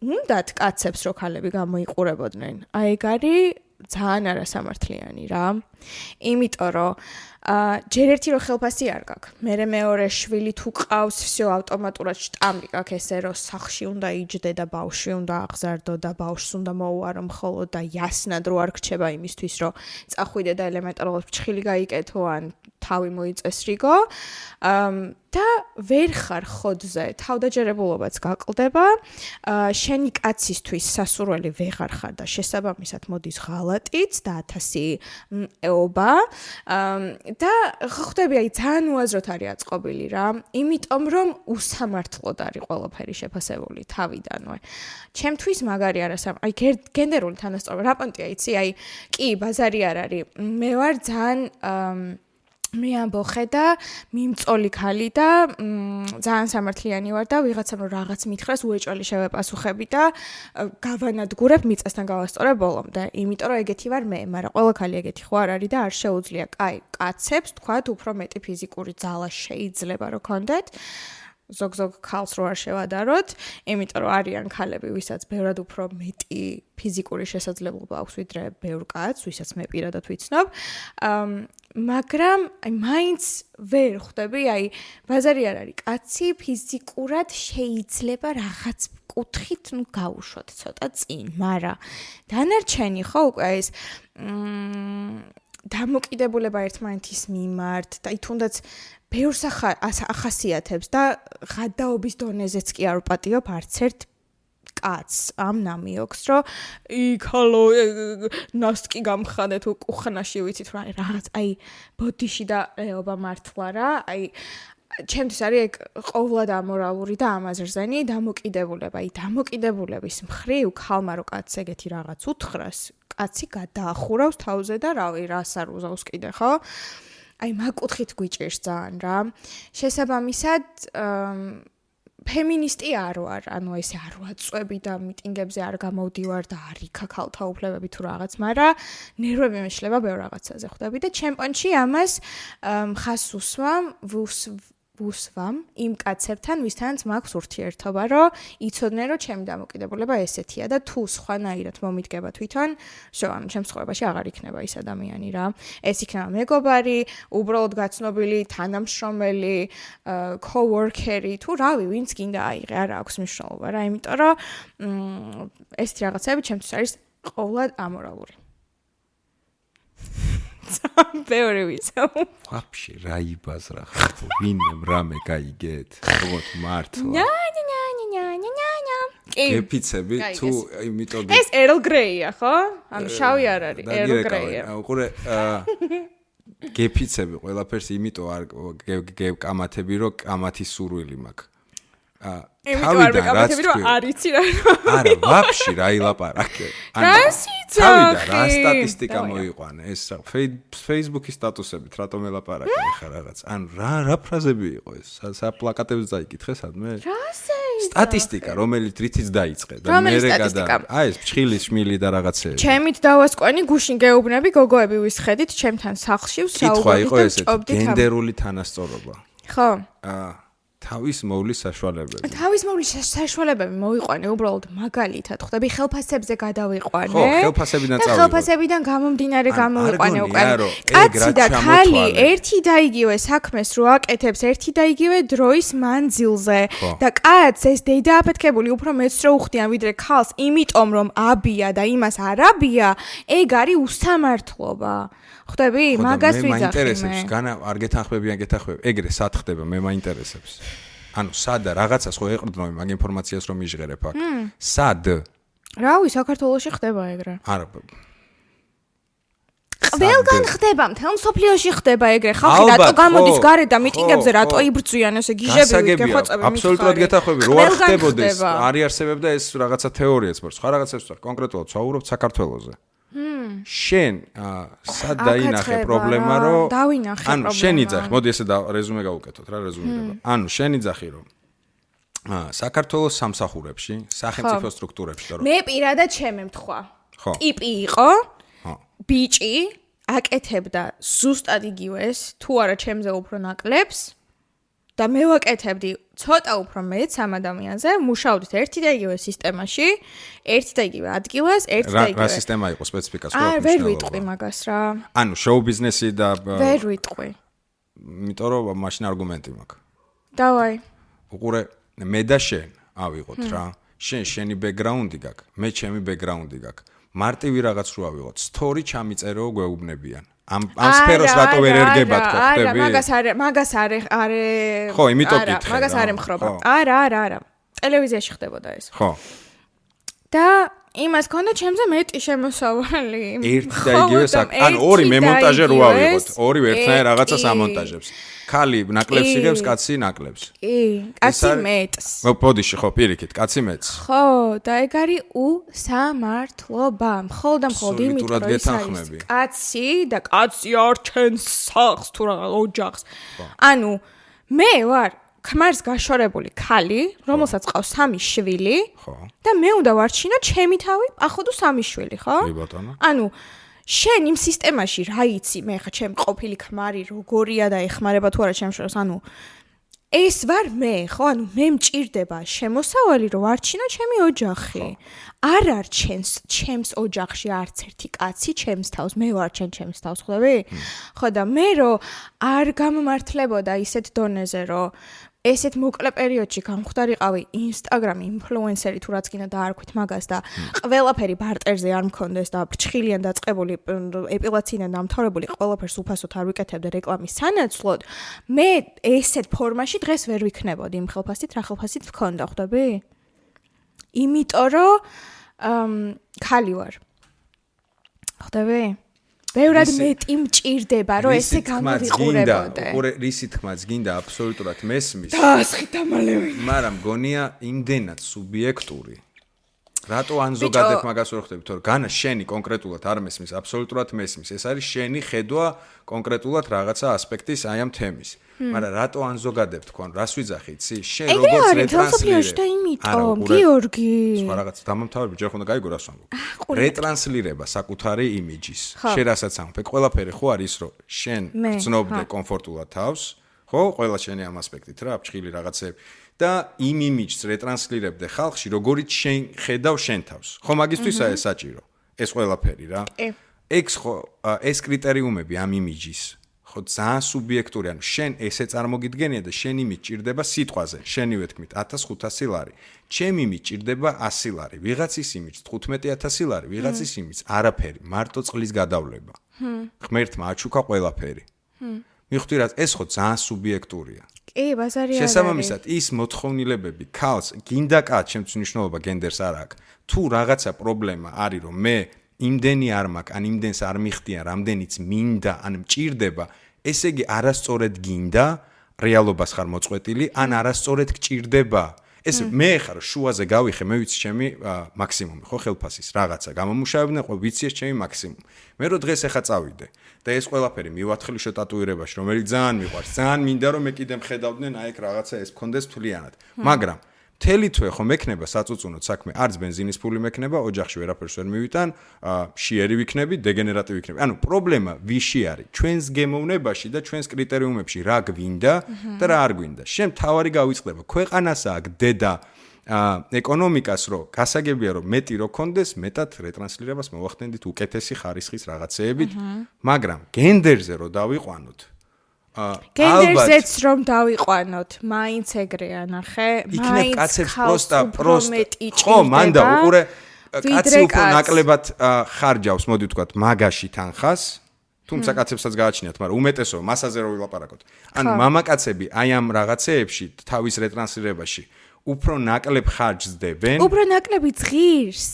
უნდათ კაცებს რო ქალები გამოიყურებოდნენ. აი ეგ არის ძალიან არასამართლიანი რა. იმიტომ რომ აა ჯერ ერთი რო ხელფასი არ გაქვს, მერე მეორე შვილი თუ ყავს, всё ავტომატურად შტამი გაქვს ესე რომ სახში უნდა იჯდე და ბავშვი უნდა აღზარდო და ბავშვს უნდა მოუარო მხოლოდ და იასნად რო არ გრჩება იმისთვის რომ წახვიდე და ელემენტარულად ფრჩხილი გაიკეთო ან თავი მოიწეს რიგო. აა და ვერ ხარ ხოდზე, თავდაჯერებულობაც გაყლდება. შენი კაცისთვის სასურველი ვეღარ ხარ და შესაბამისად მოდის ღალატიც და 1000 ობა. და ხვდები აი ძალიან უაზროთ არის აწყობილი რა. იმიტომ რომ უსამართლოდ არის ყველაფერი შეფასებული თავიდანვე. ჩემთვის მაგარი არასამ აი გერ- გენდერული თანასწორობა რა პონტია იცი? აი კი ბაზარი არ არის. მე ვარ ძალიან მე ამბოხე და მიმწოლი ქალი და ძალიან სამართლიანი ვარ და ვიღაცამ რაღაც მითხრას უეჭველი შევეპასუხები და გავანადგურებ მიწასთან გავასწორებ ბოლომდე. იმიტომ რომ ეგეთი ვარ მე, მაგრამ ყველა ქალი ეგეთი ხო არ არის და არ შეუძლია. კაი, კაცებს თქვათ უფრო მეტი ფიზიკური ძალა შეიძლება რომ კონდეთ. ზოგ-ზოგ ქალს რო არ შევადაროთ, იმიტომ რომ არიან ქალები, ვისაც ბევრად უფრო მეტი ფიზიკური შესაძლებლობა აქვს ვიდრე ბევრ კაცს, ვისაც მე პირადად ვიცნობ. ამ მაგრამ აი მაინც ვერ ხვდები, აი ბაზარი არ არის. კაცი ფიზიკურად შეიძლება რაღაც კუთხით, ну, გაუშვათ ცოტა წინ, მაგრამ დანარჩენი ხო უკვე ეს მ დამოკიდებულება ერთმანეთის მიმართ და თუნდაც ბევრს ახა- ას- ახასიათებს და ღადაობის დონეზეც კი არ ვპატიობ არც ერთ კაც. ამ ნამიოქს რომ იქ ჰალო ე, ნასკი გამხადე თუ კუხნაში ვიცით რა რაღაც აი ბოდიში და ეობა მართლა რა აი ჩემთვის არის ეგ ყოვლად ამორალური და ამაზრზენი დამოკიდებულება. აი დამოკიდებულების მხრივ ქალმა რო კაცს ეგეთი რაღაც უთხრას კაცი გადაახურავს თავზე და რავი რას არ უზავს კიდე ხო? აი მაგ კუთხით გვიჭირს ძალიან რა. შესაბამისად ემ, ფემინისტი არ ვარ, ანუ ესე არ ვაწვევი და მიტინგებზე არ გამოვდივარ და არ იქა ქალთა უფლებები თუ რაღაც, მაგრამ ნერვები მეშლება ბევრ რაღაცაზე ხვდები და ჩემპიონში ამას ემ, ხას უსვამ, ვუს ვუსვამ იმ კაცებთან, ვისთანაც მაქვს ურთიერთობა, რომ იცოდნენ, რომ ჩემი დამოკიდებულება ესეთია და თუ სხვანაირად მომიდგება თვითონ, შო, ანუ ჩემს ცხოვრებაში აღარ იქნება ის ადამიანი რა. ეს იქნება მეგობარი, უბრალოდ გაცნობილი თანამშრომელი, coworker-ი, თუ რავი, ვინც გინდა აიღე, არა აქვს მნიშვნელობა რა, იმიტომ რომ ესეთი რაღაცები ჩემთვის არის ყოვლად ამორალური. ბევრი ვიცი. ვაფშე რა იბაზრა ხარ ვინემ რამე გაიგეთ როგორ მართლა ნა ნა ნა ნა ნა ნა ნა. კი. გეფიცები გაიგეს. თუ იმიტომ ეს Earl Grey-ა, ხო? ანუ შავი არ არის, Earl Grey-ა. უყურე აა, გეფიცები ყველაფერს იმიტომ არ გეკამათები რომ კამათის სურვილი მაქვს არ მეკამათები, რომ თქვი- არიცი რა. არა ვაფშე რა ილაპარაკე. რა სიძახი? თავიდან რა სტატისტიკა მოიყვანე? ეს რა Facebook-ის სტატუსებით რატომ ელაპარაკე? ხა რაღაც ან რა რა ფრაზები იყო ეს? სა- საპლაკატებს დაიკითხე სადმე. რასე? სტატისტიკა რომელიც რითიც დაიწყე და რომელი მე სტატისტიკა? აი ეს ჩხილი შმილი და რაღაცეები ჩემით დავასკვენი გუშინ გეუბნები გოგოები ვისხედით ჩემთან სახლში კითხვა ვსაუბრობთ იყო ესეთი გენდერული თანასწორობა. ხო. აა თავის მოვლის საშუალებები. თავის მოვლის საშ- საშუალებები მოიყვანე უბრალოდ მაგალითად ხვდები ხელფასებზე გადავიყვანე ხო, ხელფასებიდან და წავიღოთ. ხელფასებიდან გამომდინარე გამოვიყვანე გონია, რომ კაცი და ქალი ჩამოთვალე? ერთი და იგივე საქმეს რო აკეთებს ერთი და იგივე დროის მანძილზე. და კაცს ეს დედააფეთქებული უფრო მეც რო უხდიან ვიდრე ქალს იმიტომ რომ აბია და იმას არ აბია ეგ არის უსამართლობა ხვდები და მაგას მე ვიძახი მაინტერესებს მე. განა არ გეთანხმები ან გეთანხმები ეგრე სად ხდება? მე მაინტერესებს. ანუ სადა რაღაცას ხო ეყრდნობი მაგ ინფორმაციას რომ მიჟღერებ აქ. სად? რავი საქართველოში ხდება ეგრე? არა ყველგან ხდება, მთელ მსოფლიოში ხდება ეგრე. ხალხი რატო გამოდის ხო, გარეთ და მიტინგებზე რატო იბრძვიან ესე გიჟები გეხოცები აბსოლუტურად გეთანხმები რო არ ხდებოდეს ხდება. არის არსებობდა ეს რაღაცა თეორიაც მაგრამ სხვა რაღაცებს ვთქვა კონკრეტულად ვსაუბრობ საქართველოსზე შენ სად დაინახე პრობლემა რომ დავინახე ანუ შენ იძახი მოდი ესე და რეზუმე გავუკეთოთ რა რეზუმირება ანუ შენ იძახი რომ საქართველოს სამსახურებში სახელმწიფო სტრუქტურებში და რომ მე პირადად შემემთხვა. ხო. ტიპი იყო ხო. ბიჭი აკეთებდა ზუსტად იგივეს, თუ არა ჩემზე უფრო ნაკლებს და მე ვაკეთებდი ცოტა უფრო მეც ამ ადამიანზე, მუშაობდით ერთი და იგივე სისტემაში, ერთი და იგივე ადგილას, ერთი და რა რა იგივე. სისტემა იყო სპეციფიკას აა, ვერ ვიტყვი მაგას რა. ანუ შოუ ბიზნესი და ვერ ვიტყვი. იმიტომ რომ მაშინ არგუმენტი მაქვს დავაი. უყურე მე და შენ ავიღოთ რა შენ შენი ბექგრაუნდი გაქვს მე ჩემი ბექგრაუნდი გაქვს მარტივი რაღაც რო ავიღოთ სტორი ჩამიწერო გვეუბნებიან ამ ამ სფეროს რატო ვერ ერგებათ ხო არა, ხტები მაგას არ მაგას არ არ ხო, იმიტომ არა, კითხე მაგას არ ემხრობა. არა, არა, არა. ტელევიზიაში ხდებოდა ეს. ხო და იმას ქონდა ჩემზე მეტი შემოსავალი. ერთი და იგივე საკ ანუ ორი ერთი და მემონტაჟე რო იგივეს, ავიღოთ ორი ერთნაირ რაღაცას ამონტაჟებს ქალი ნაკლებს კი. იგებს კაცი ნაკლებს კი, კაცი მეტს. მო პოდიში ხო პირიქით კაცი მეც ხო, და ეგ არის უსამართლობა. მხოლოდ და მხოლოდ იმიტომ რომ ის არის კაცი და კაცი არ ჩენს სახს თუ რა ოჯახს. ანუ მე ვარ ქმარს გაშორებული ქალი, რომელსაც ყავს სამი შვილი ხო და მე უნდა ვარჩინო ჩემი თავი, ახოდუ სამი შვილი, ხო? კი ბატონო ანუ შენ იმ სისტემაში რა იცი? მე ხა ჩემ ყოფილი ქმარი როგორია და ეხმარება თუ არა ჩემ შორს ანუ ეს ვარ მე ხო? ანუ მე მჭირდება შემოსავალი რომ ვარჩინო ჩემი ოჯახი. არ არჩენს ჩემს ოჯახში არც ერთი კაცი ჩემს თავს. მე ვარჩენ ჩემს თავს ხვდები? ხო და მე რომ არ გამმართლებოდა ისეთ დონეზე რომ ესეთ მოკლე პერიოდში გამختارიყავი Instagram ინფლუენსერი თუ რაც კიდე დაარქვით მაგას და ყველაფერი ბარტერზე არ მქონდეს და ფრჩხილიან დაწყებული ეპილაციიდან დამთავრებული ყველაფერს უფასოდ არ ვიკეთებდი რეკლამის სანაცვლოდ მე ესეთ ფორმაში დღეს ვერ ვიქნებოდი იმ ხელფასით რა ხელფასით მქონდა ხვდები? იმიტომ რომ აა ხალი ვარ. ხვდები? ბევრად მეტი მჭირდება რომ ესე გამოვიყურებოდე უყურე რისი თქმაც გინდა აბსოლუტურად მესმის დაასხი დამალევი მაგრამ გონია იმდენად სუბიექტური რატო ან ზოგადად მაგას ვერ ხვდები, თორე განა შენი კონკრეტულად არ მესმის, აბსოლუტურად მესმის. ეს არის შენი ხედვა კონკრეტულად რაღაცა ასპექტის აი ამ თემის. მაგრამ რატო ან ზოგადებ თქვენ, რას ვიძახი, იცი? შენ როგორც არის რეტრანსლირებ. თელოსოფიაში და არა, იმიტომ, უყურე. გიორგი. სხვა რაღაც დამამთავრებელი ჯერ ხონდა გაიგო რას ვამბობ. რეტრანსლირება საკუთარი იმიჯის. შენ რასაც ამბობ, ყველაფერი ხო არის რომ შენ ხო. კომფორტულად თავს, ხო? ყველა შენი ამ ასპექტით რა, აფჭილი რაღაცები და იმ იმიჯს რეტრანსლირებდე ხალხში, როგორიც შენ ხედავ შენ თავს. ხო, მაგისთვისაა ეს საჭირო. ეს ყველაფერი რა. კი. ეგ ხო ეს კრიტერიუმები ამ იმიჯის ხო ძალიან სუბიექტური ანუ შენ ესე წარმოგიდგენია და შენ იმით ჭირდება სიტყვაზე. შენივე თქმით 1500 ლარი. ჩემი იმით ჭირდება 100 ლარი ვიღაცის იმით 15000 ლარი. ვიღაცის იმით არაფერი. მარტო წყლის გადავლება. ღმერთმა აჩუქა ყველაფერი. მიხვდი რა ეს ხო ძალიან სუბიექტურია. კი, ბაზარი არ არის. შესაბამისად ის მოთხოვნილებები ქალს გინდა კაც ჩემთვის მნიშვნელობა გენდერს არ აქვს. თუ რაღაცა პრობლემა არის რომ მე იმდენი არ მაქვს ან იმდენს არ მიხდიან რამდენიც მინდა ან მჭირდება ესე იგი არასწორად გინდა რეალობას ხარ მოწყვეტილი ან არასწორად გჭირდება. ეს მე ხარ შუაზე გავიხე მე ვიცი ჩემი მაქსიმუმი ხო ხელფასის რაღაცა გამომუშავებდნენ ხო ვიცი ეს ჩემი მაქსიმუმი. მე რო დღეს ახლა წავიდე და ეს ყველაფერი მივათხილიშო ტატუირებაში რომელიც ძალიან მიყვარს ძალიან მინდა რომ მე კიდე მხედავდნენ აი ეგ რაღაცა ეს მქონდეს თვლიანად მაგრამ მთელი თვე ხომ ექნება საწუწუნოდ საქმე, არც бенზინის ფული მექნება, ოჯახში ვერაფერს ვერ მივიტან, შიერი ვიქნები, დეგენერატივი ვიქნები. ანუ პრობლემა ვიში არის? ჩვენს გემოვნებაში და ჩვენს კრიტერიუმებში რა გვინდა და რა არ გვინდა. შენ თავარი გავიწყდება. ქვეყანასა აქ დედა ეკონომიკას რო გასაგებია რომ მეტი რო კონდეს, მეტად რეტრანსლირებას მოვახდენდით უკეთესი ხარისხის რაღაცეებით, მაგრამ გენდერზე რო დავიყვანოთ, გენდერზეც რომ დავიყვანოთ, მაინც ეგრეა, ნახე, მაინც კაცებს პროსტა პროსტა ხო მანდა უყურე კაცი უფრო ნაკლებად ხარჯავს მოდი ვთქვათ მაგაში თანხას თუმცა კაცებსაც გააჩნიათ მაგრამ უმეტესო მასაზე რო ვილაპარაკოთ. ანუ მამაკაცები აი ამ რაღაცეებში თავის რეტრანსლირებაში უფრო ნაკლებ ხარჯს დებენ უფრო ნაკლები ძღირს.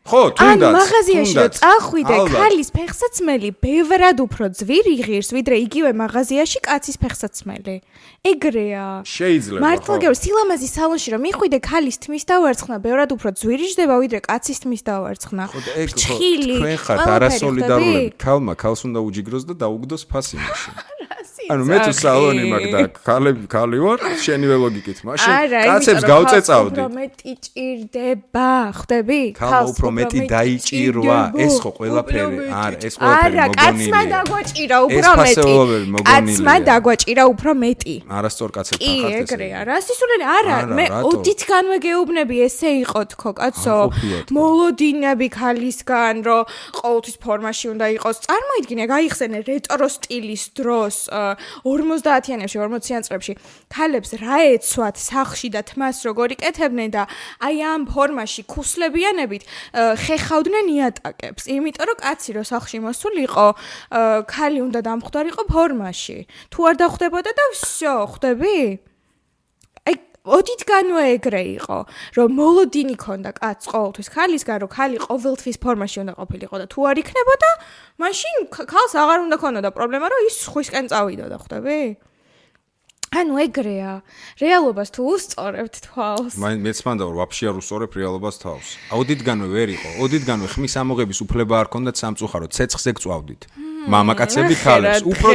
ხო ან თუნდაც მაღაზიაში რომ თუნდაც. წახვიდე, ქალის ფეხსაცმელი ბევრად უფრო ძვირი ღირს, ვიდრე იგივე მაღაზიაში კაცის ფეხსაცმელი. ეგრეა. შეიძლება მართლა გეუბნები, სილამაზის სალონში რომ მიხვიდე ქალის თმის დავარცხნა, ბევრად უფრო ძვირი ჯდება, ვიდრე კაცის თმის დავარცხნა. ხო ეგ ხო თქვენ ხართ ხვდები? ქალმა ქალს უნდა უჯიგროს და დაუგდოს ფასი მაშინ. <laughs> ანუ მე თუ სალონი მაქვს და ქალები ქალი ვარ შენივე ლოგიკით მაშინ კაცებს გავწეწავდი უფრო მეტი ჭირდება, ხვდები? ქალს უფრო მეტი დაიჭირვა, ეს ხო ყველაფერი, არა, ეს ყველაფერი არა, კაცმა მოგონილია. დაგვაჭირა ეს უფრო მეტი. მოგონილია. კაცმა დაგვაჭირა უფრო მეტი. არასწორ კაცებთან კი, ხართ ესე ეგრეა. რა სისულელი არა, მე ოდითგანვე გეუბნები ესე იყო თქო, კაცო. არ მოლოდინები ქალისგან, რომ ყოველთვის ფორმაში უნდა იყოს. წარმოიდგინე, გაიხსენე რეტრო სტილის დროს ა, 50-იანებში, 40-იან წლებში ქალებს რა ეცვათ სახში და თმას როგორ იკეთებდნენ და აი ამ ფორმაში ქუსლებიანებით ა, ხეხავდნენ იატაკებს. იმიტომ რომ კაცი რო სახში მოსულიყო, ა, ქალი უნდა დამხვდარიყო ფორმაში. თუ არ დახვდებოდა და всё, ხვდები? აი ოდითგანვე ეგრე იყო, რომ მოლოდინი ქონდა კაცს ყოველთვის ქალისგან, რომ ქალი ყოველთვის ფორმაში უნდა ყოფილიყო და თუ არ იქნებოდა, მაშინ ქალს აღარ უნდა ქონოდა პრობლემა, რომ ის სხვისკენ წავიდოდა, ხვდები? ანუ ეგრეა. რეალობას თუ უსწორებთ თვალს. მეც მანდა რომ ვაფშე არ უსწორებ რეალობას თავს. აუდიტგანვე ვერ იყო. აუდიტგანვე ხმის ამოღების უფლება არ ქონდათ სამწუხაროდ, ცეცხლზე გწვავდით. მამაკაცები ქალებს უფრო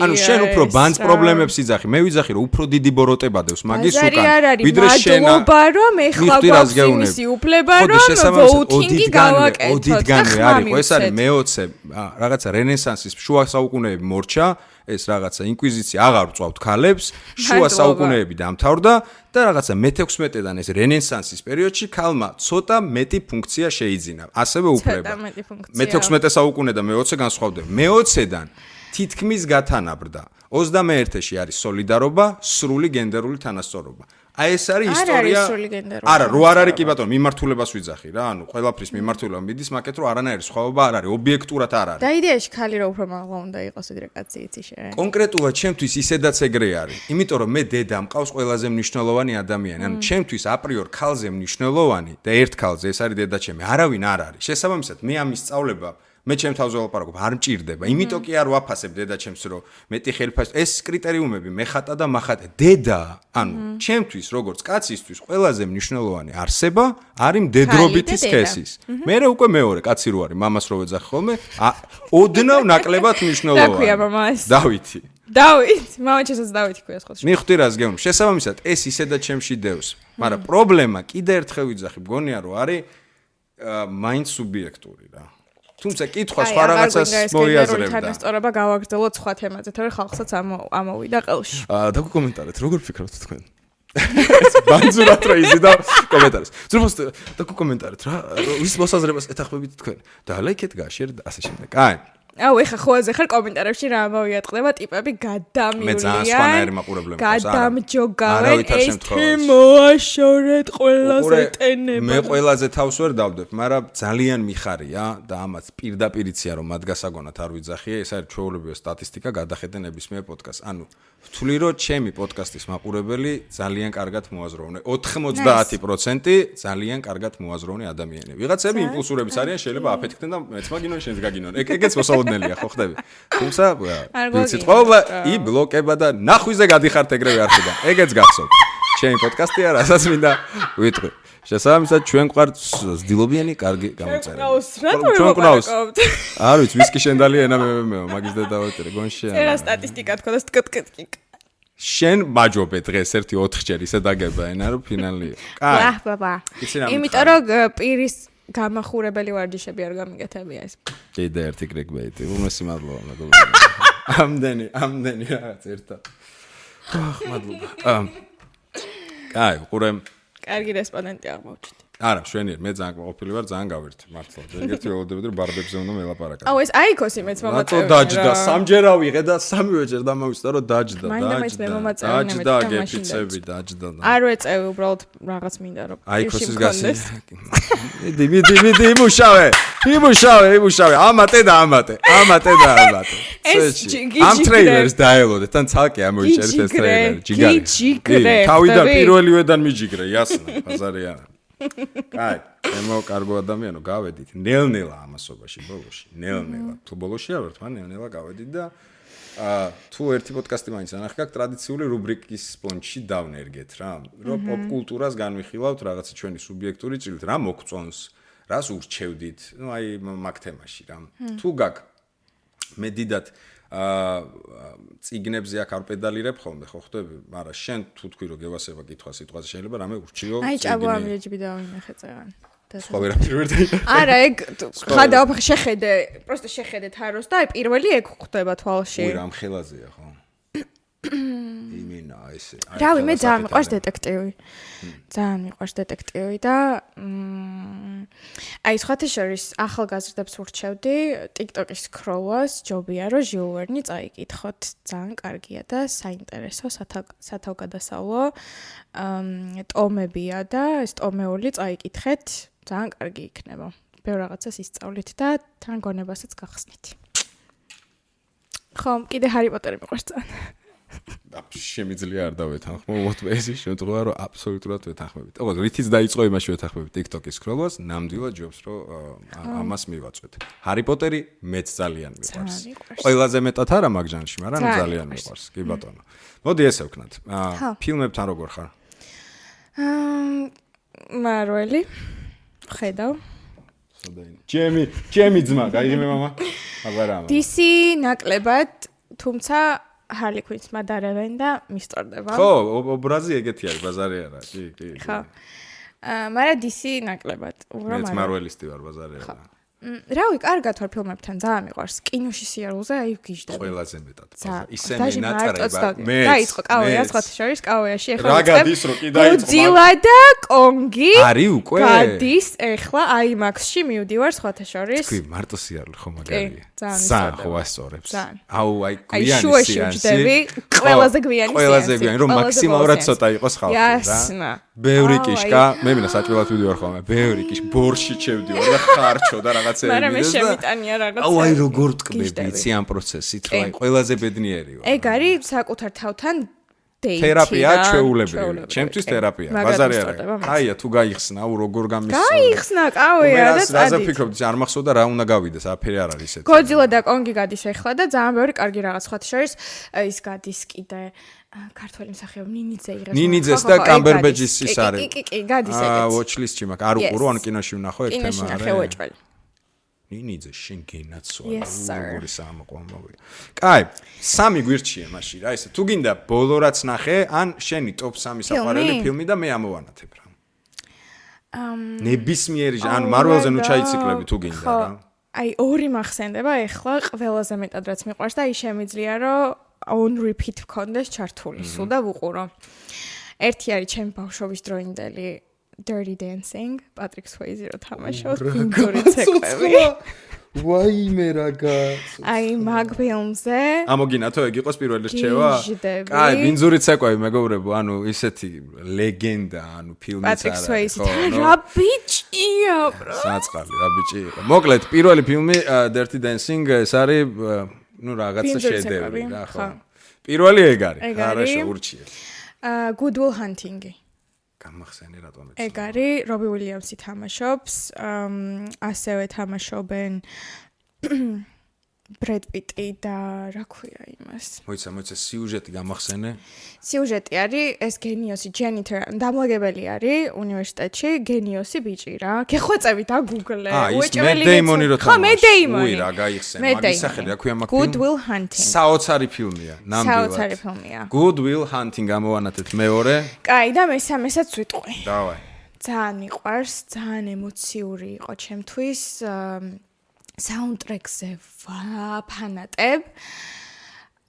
ანუ შენ უფრო ბანს პრობლემებს იძახი მე ვიძახი რომ უფრო დიდი ბოროტება დევს მაგის უკან არ ვიდრე შენა მადლობა, რომ ეხლა გვაქვს იმისი უფლება, რომ ოდითგანვე- გავაკეთოთ ხმა არის ხო ეს არის მეოცე რაღაცა რენესანსის შუა საუკუნეები მორჩა ეს რაღაცა ინკვიზიცია აღარ წვავთ ქალებს <laughs> შუა საუკუნეები დამთავრდა და რაღაცა მე-16-დან ეს რენესანსის პერიოდში ქალმა ცოტა მეტი ფუნქცია შეიძინა ასევე უფლება. მეტი ფუნქცია. მე-16 საუკუნე და მე-20 განსხვავდება. მე-20-დან თითქმის გათანაბრდა. 21-ში არის სოლიდარობა სრული გენდერული თანასწორობა აი ეს არის არ ისტორია არა რო არ არის კი ბატონო მიმართულებას ვიძახი რა ანუ ყველაფრის მიმართულება მიდის მაგეთ რო არანაირი სხვაობა არ არის ობიექტურად არ არის და იდეაში ქალი რო უფრო მაღლა უნდა იყოს ვიდრე კაცი იცი შენ. კონკრეტულად ჩემთვის ისედაც ეგრე არის. იმიტომ რომ მე დედა მყავს ყველაზე მნიშვნელოვანი ადამიანი. ანუ ჩემთვის აპრიორ ქალზე მნიშვნელოვანი და ერთ ქალზე ეს არის დედა ჩემი. არავინ არ არის. შესაბამისად მე ამის სწავლება მე ჩემ თავზე ვლაპარაკობ, არ მჭირდება. იმიტომ კი არ ვაფასებ დედაჩემს, რომ მეტი ხელფასი ეს კრიტერიუმები მეხატა და מחატა. დედა, ანუ ჩემთვის როგორც კაცისთვის ყველაზე მნიშვნელოვანი არსება არის მდედრობითი და დედა. სქესის. მე უკვე მეორე კაცი რო არის, მამას რო ვეძახ ხოლმე, ოდნავ ნაკლებად <laughs> მნიშვნელოვანი. რა ქვია მამას? დავითი. დავით, მამა ჩემსაც დავითი ქვია სხვა. მიხვდი რას გეუბნ? შესაბამისად, ეს ისედაც ჩემში დევს. მაგრამ პრობლემა კიდე ერთხელ ვიძახი, მგონია რომ არის აა, მაინც სუბიექტური რა. თუმცა კითხვა სხვა რაღაცას მოიაზრებდა. თანასწორობა გავაგრძელოთ სხვა თემაზე, თორე ხალხსაც ამო- ამოვიდა ყელში. აა დაგკომენტარეთ, როგორ ფიქრობთ თქვენ? <laughs> ბანძურად რა იზიდა კომენტარს. ძროხოს დაგკომენტარეთ რა, ვის მოსაზრებას ეთახმებით თქვენ? და ლაიქეთ გაშერ და ასე შემდეგ. აი, აუ ეხა ხოლმე ხარ კომენტარებში რა ამოვიატყდება ტიპები მე ძალიან სხვანაირი მაყურებლები მყავს, არა. გადამჯოგავენ ეს თემოაშორეთ ყველაზე ტენება. მე ყველაზე თავს ვერ დავდებ, მაგრამ ძალიან მიხარია და ამაც პირდაპირიცია რომ მათ გასაგონად არ ვიძახია, ეს არის ჩვეულებრივი სტატისტიკა გადახედე ნებისმიერ პოდკასტს. ანუ ვთვლი რომ ჩემი პოდკასტის მაყურებელი ძალიან კარგად მოაზროვნე. 90% ძალიან კარგად მოაზროვნე ადამიანები. ვიღაცები იმპულსურებიც არიან, შეიძლება აფეთქდნენ და მეც მაგინონ შენს გაგინონ. ეგ ეგეც მოსალოდნელია, ხო ხდები? თუმცა არ ვიცით ყოლა რა. იბლოკება და ნახვიზე გადიხართ ეგრევე არხიდან. ეგეც გახსოვთ. ჩემი პოდკასტია, რასაც მინდა ვიტყვი. შესაბამისად ჩვენ ყავთ ზდილობიანი კარგი გამოწერა. ჩვენ ყავს. ვიყავთ? არ ვიცი, ვისკი შენდალი ენა მე მე მაგის და დავაწერე გონშია. წერა სტატისტიკა თქო და სტკტკტკ. შენ მაჯობე დღეს ერთი 4 ჯერ ისე დაგება ენა რომ ფინალი. კაი. ვა ბაბა. რა იმიტომ რომ პირის გამახურებელი ვარჯიშები არ გამიგეთებია ეს. კიდე ერთი კრიკბეიტი. უმესი მადლობა მეგობრებო. ამდენი, ამდენი რაღაც ერთა. აх, მადლობა. კაი, ყურე კარგი რესპონდენტი აღმოჩნდი. არა, შვენიერ, მე ძალიან ყოფილი ვარ, ძალიან გავერთ მართლა. ეგეთი ველოდებოდი, რომ ბარდებზე უნდა ელაპარაკა. აუ, ეს აიქოსი მეც მომაწევი. ნატო დაჯდა, სამჯერ ავიღე და სამივე ჯერ დამოვიწყდა, რომ დაჯდა, დაჯდა. დაჯდა, გეფიცები, დაჯდა. არ ვეწევი, უბრალოდ რაღაც მინდა რომ აიქოსის გასის. დიმი, დიმი, დიმუშავე. იმუშავე, იმუშავე. ამატე და ამატე. ამატე და ამატე. ეს ჯიგი. ამ ტრეილერს დაელოდეთ, ან ცალკე ამოიჭერეთ ეს ტრეილერი. ჯიგარი. თავიდან პირველივედან მიჯიგრე, იასნა, ბაზარი არა. კაი, ემო კარგო ადამიანო, გავედით. ნელ-ნელა ამასობაში ბოლოში. ნელ-ნელა. თუ ბოლოში არ ვართ, მან ნელ-ნელა გავედით და აა თუ ერთი პოდკასტი მაინც ანახ გაქვს ტრადიციული რუბრიკის სპონჯში დავნერგეთ რა. რომ პოპკულტურას განვიხილავთ რაღაცა ჩვენი სუბიექტური ჭრილით, რა მოგწონს, რას ურჩევდით. ну აი მაგ თემაში რა. თუ გაქვს მე დიდად აა ციგნებზე აქ არ პედალირებ ხოლმე, ხო ხვდები? მაგრამ შენ თუ თქვი რომ გევასება კითხვა სიტყვაზე შეიძლება რამე ურჩიო. აი ჭაბო წიგნი. ამიჯები დავინახე წეგან. და- სხვა ვერაფერ ვერ დაი. არა ეგ <laughs> ხადა შეხედე, პროსტო შეხედე თაროს და აი პირველი ეგ ხვდება თვალში. უი რამ ხელაზეა ხო? იმინა ესე. აი, რავი, მე ძალიან მიყვარს დეტექტივი. ძალიან მიყვარს დეტექტივი და აი სხვათა შორის ახალგაზრდებს ურჩევდი TikTok-ის სკროლას, ჯობია რომ ჟიულ ვერნი წაიკითხოთ. ძალიან კარგია და საინტერესო სათავ- სათავგადასავლო ტომებია და ეს ტომეული წაიკითხეთ, ძალიან კარგი იქნება. ბევრ რაღაცას ისწავლით და თან გონებასაც გახსნით. ხო, კიდე ჰარი პოტერი მიყვარს ძალიან. შემიძლია არ დავეთანხმო მოტბეის შემთხვევა რომ აბსოლუტურად ვეთანხმებით. ოღონდ რითიც დაიწყო იმაში ვეთანხმები TikTok-ის სკროლას, ნამდვილად ჯობს რომ ამას მივაწვეთ. Harry Potter-ი მეც ძალიან მიყვარს. ყველაზე მეტად არა მაგ ჟანრში, მაგრამ ძალიან მიყვარს. კი ბატონო. მოდი ესე ვქნათ. ფილმებთან როგორ ხარ? აა მარველი ხედავ. სადაინ. ჯემი, ჯემი ძმა, გაიგე მე მამა? აბა რა. DC ნაკლებად, თუმცა ჰარლი კვინს მადარებენ და მისტორდება ხო, ობრაზი ეგეთი არის, ბაზარი არა. კი, კი. ხო აა მაგრამ DC ნაკლებად უბრალოდ მეც მარველისტი ვარ, ბაზარი არა. რავი, კარგად ვარ ფილმებთან, ძალიან მიყვარს. კინოში სიარულზე აი გიждდება. ყველაზე მეტად. ისე ნატრება. მე დაიწყო კავეა სხვათა შორის კავეაში ეხლა რა გადის რო კი დაიწყო. გოძილა და კონგი. არის უკვე. გადის ეხლა IMAX-ში მივდივარ სხვათა შორის. თქვი მარტო სიარული ხო მაგარია. ძალიან ხო ასწორებს. აუ აი გვიანი სიარული. ყველაზე გვიანი სიარული. ყველაზე გვიანი რომ მაქსიმალურად ცოტა იყოს ხალხი რა. ясно. ბევრი კიშკა, მე მინა საჭმელად მივდივარ ხოლმე, ბევრი კიშ ბორში შევდივარ და ხარჩო და რაღაც რაღაცეები. მაგრამ მე შემიტანია რაღაცა. აუ აი როგორ ტკბები გიჟდები. იცი ამ პროცესით, რა ყველაზე ბედნიერი ვარ. ეგ არის საკუთარ თავთან თერაპია რა, ჩვეულებრივი. ჩემთვის თერაპია. ბაზარი არა. მეც. კაია თუ გაიხსნაო როგორ გამისწორ. გაიხსნა კავია და რაზა წადით. ფიქრობთ არ მახსოვდა რა უნდა გავიდეს, აფერი არ არის ესეთი. გოძილა და კონგი გადის ახლა და ძალიან ბევრი კარგი რაღაც ხოთ შორის აა, ის გადის კიდე აა, ქართველი მსახიობი ნინიძე იღებს. ნინიძეს და კამბერბეჯის ის არის. კი, კი, კი, გადის აა, ეგეც. watch-list-ში მაქვს. არ უყურო, ან კინოში ვნახო ერთ კინოში თემა ნახე უეჭველი. ნინიძე შენ გენაცვალა. Yes, sir. როგორი სამოყვამოვი. კაი, სამი გვირჩიე მაშინ რა, ესე თუ გინდა ბოლო რაც ნახე, ან შენი ტოპ 3 საყვარელი ფილმი? და მე ამოვანათებ რა. ამ ნებისმიერი Oh მარველზე my ნუ ჩაიციკლები თუ გინდა რა. აი ორი მახსენდება ახლა ყველაზე მეტად რაც მიყვარს და აი შემიძლია რომ on repeat ვქონდეს ჩართული სულ და ვუყურო. ერთი არის ჩემი ბავშვობის დროინდელი Dirty Dancing, Patrick Swayze რო თამაშობს, ბინგური ცეკვები. ვაიმე რა გაც. აი მაგ ფილმზე ამოგინათო ეგ იყოს პირველი რჩევა? კაი, ბინძური ცეკვები მეგობრებო, ანუ ისეთი ლეგენდა, ანუ ფილმიც ხო, და ნუ, რა ბიჭია, bro. საწყალი რა ბიჭი იყო. მოკლედ, პირველი ფილმი Dirty Dancing ეს არის ნუ რაღაცა შედევრი რა ხო. პირველი ეგ არის. არა არის. შეურჩიე. აა Good Will Hunting-ი. გამახსენე რატომ ეს. ეგ არის რობი უილიამსი თამაშობს, ამ, ასევე თამაშობენ ბრედ პიტი და რა ქვია იმას. მოიცა, მოიცა სიუჟეტი გამახსენე. სიუჟეტი არის ეს გენიოსი ჯენიტერ, დამლაგებელი არის უნივერსიტეტში, გენიოსი ბიჭი რა. გეხვეწები და Google-ე. აა, უეჭველი Damon-ი რო გეცო- ხო, მე თამაშობს. დეიმონი. უი, რა გაიხსენე, Matt მაგის სახელი რა ქვია მაგ Good ფილმს? Will Hunting. საოცარი ფილმია, ნამდვილად. საოცარი ფილმია. Good Will Hunting გამოვანათეთ მეორე. კაი და მესამესაც ვიტყვი. დავაი. ძალიან მიყვარს, ძალიან ემოციური იყო ჩემთვის. საუნდტრეკზე ვაფანატებ.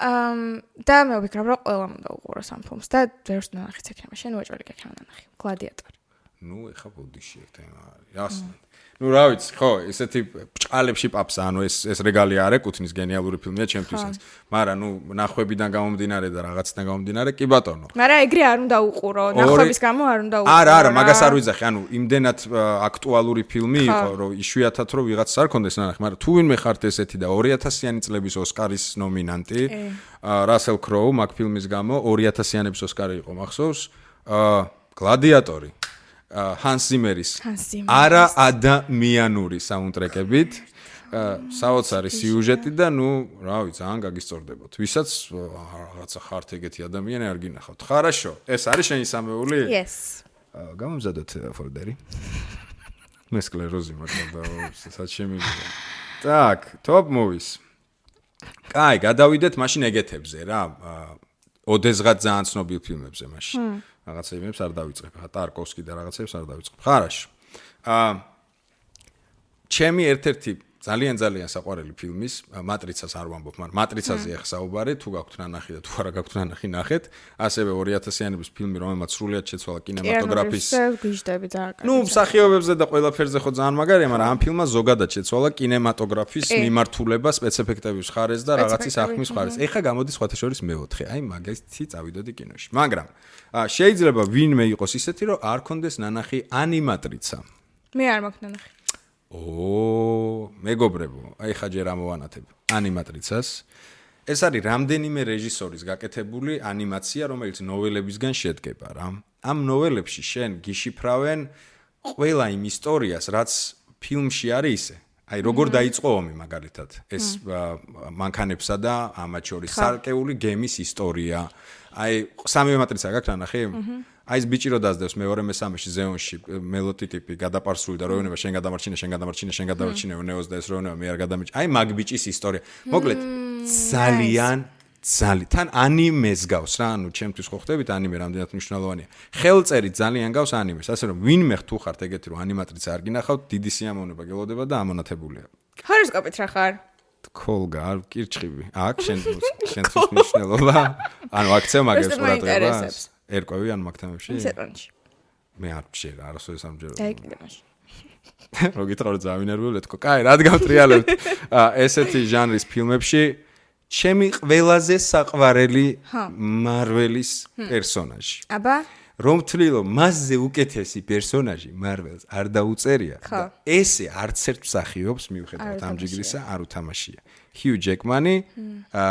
ამ და მე ვფიქრობ, რომ ყველამ უნდა უყუროს ამ ფილმს და ვერს ნახეთ ექნება. შენ უეჭველი გექნება ნახე. გლადიატორი. ნუ ეხა ბოდიში ეგ თემა არის. რასნად. ნუ რა ვიცი, ხო, ესეთი ბჭყალებში პაპს, ანუ ეს ეს რეგალი არ ეკუთვნის გენიალური ფილმია ჩემთვისაც. მაგრამ ნუ ნახვებიდან გამომდინარე და რაღაციდან გამომდინარე, კი ბატონო. მაგრამ ეგრე არ უნდა უყურო, ნახვების გამო არ უნდა უყურო. არა, არა, მაგას არ ვიძახი, ანუ იმდენად აქტუალური ფილმი იყო, რომ იშვიათად რომ ვიღაც არ კონდეს ნანახი, მაგრამ თუ ვინმე ხართ ესეთი და 2000-იანი წლების ოსკარის ნომინანტი, რასელ კროუ მაგ ფილმის გამო 2000-იანების ოსკარი იყო, მახსოვს? აა გლადიატორი აა ჰანს ზიმერის. Hans Zimmer-ის. არა ადამიანური საუნდტრეკებით. აა საოცარი სიუჟეტი და ნუ, რა ვიცი, ძალიან გაგისწორდებოდ. ვისაც ა, რაღაცა ხართ ეგეთი ადამიანი არ გინახავთ. ხარაშო, ეს არის შენი სამეული? Yes. აა, გამომზადოთ ა, ფოლდერი. <laughs> მე სკლეროზი მაქვს და სადაც შემიძლია. так, top movies. კაი, გადავიდეთ მაშინ ეგეთებზე რა. აა, ოდესღაც ძალიან ცნობილ ფილმებზე მაშინ. რაღაცა იმებს არ დავიწყებ. ხა ტარკოვსკი და რაღაცებს არ დავიწყებ. ხარაშ. აა ჩემი ერთ-ერთი ძალიან ძალიან საყვარელი ფილმის მატრიცას არ ვამბობ, მაგრამ მატრიცაზე ახ საუბარი, თუ გაქვთ ნანახი და თუ არა გაქვთ ნანახი, ნახეთ. ასევე 2000-იანების ფილმი, რომელმაც სრულიად შეცვალა კინემატოგრაფის ნუ მსახიობებზე და ყველაფერზე ხო ძალიან მაგარია, მაგრამ ამ ფილმმა ზოგადად შეცვალა კინემატოგრაფის კი. მიმართულება სპეციფექტების ხარეს და რაღაცის ახმის ხარეს. ეხა გამოდის სხვათა შორის მეოთხე, აი მაგეთი წავიდოდი კინოში. მაგრამ შეიძლება ვინმე იყოს ისეთი, რომ არ კონდეს ნანახი ანიმატრიცა. მე არ მაქვს ნახე. ო, მეგობრებო, აი ხა ჯერ ამოვანათებ ანიმატრიცას. ეს არის რამდენიმე რეჟისორის გაკეთებული ანიმაცია, რომელიც ნოველებისგან შედგება რა. ამ ნოველებში შენ გიშიფრავენ ყველა იმ ისტორიას, რაც ფილმში არის ისე. აი როგორ დაიწყო ომი მაგალითად. ეს მანქანებსა და ამათ შორის სარკეული გემის ისტორია. აი სამივე მატრიცა გაქვს ნახე? აი ეს ბიჭი რო დაძდევს მეორე მესამეში ზეონში მელოტი ტიპი გადაპარსული და რო ეუნება შენ გადამარჩინე შენ გადამარჩინე შენ გადამარჩინე ეუნეოს და ეს რო ეუნება მე არ გადამარჩინე აი მაგ ბიჭის ისტორია. მოკლედ ძალიან ძალი თან ანიმეს გავს რა ანუ ჩემთვის ხო ხდებით ანიმე რამდენად მნიშვნელოვანია. ხელწერი ძალიან გავს ანიმეს ასე რომ ვინმე თუ ხართ ეგეთი რომ ანიმატრიცა არ გინახავთ დიდი სიამოვნება გელოდება და ამონათებულია. ჰოროსკოპით რა ხარ? კოლგა არ კირჩხივი. აქ შენ <laughs> შენთვის მნიშვნელობა. ანუ აქცევ მაგებს ყურადღებას ერკვევი ან მაგთამებში სეტონში. მე არ ვშერ არასოდეს ამჯერად და ეკიდემაში. <laughs> რო გითხრა რომ ძალიან მინერვიულეთ თქო კაი რადგან ვტრიალებთ ა, ესეთი ჟანრის ფილმებში ჩემი ყველაზე საყვარელი მარველის პერსონაჟი. აბა? რომ თვლილო მასზე უკეთესი პერსონაჟი მარველს არ დაუწერია ხო. და ესე არც ერთ მსახიობს მიუხედავად არ ამ ჯიგრისა არ უთამაშია. ჰიუ ჯეკმანი ა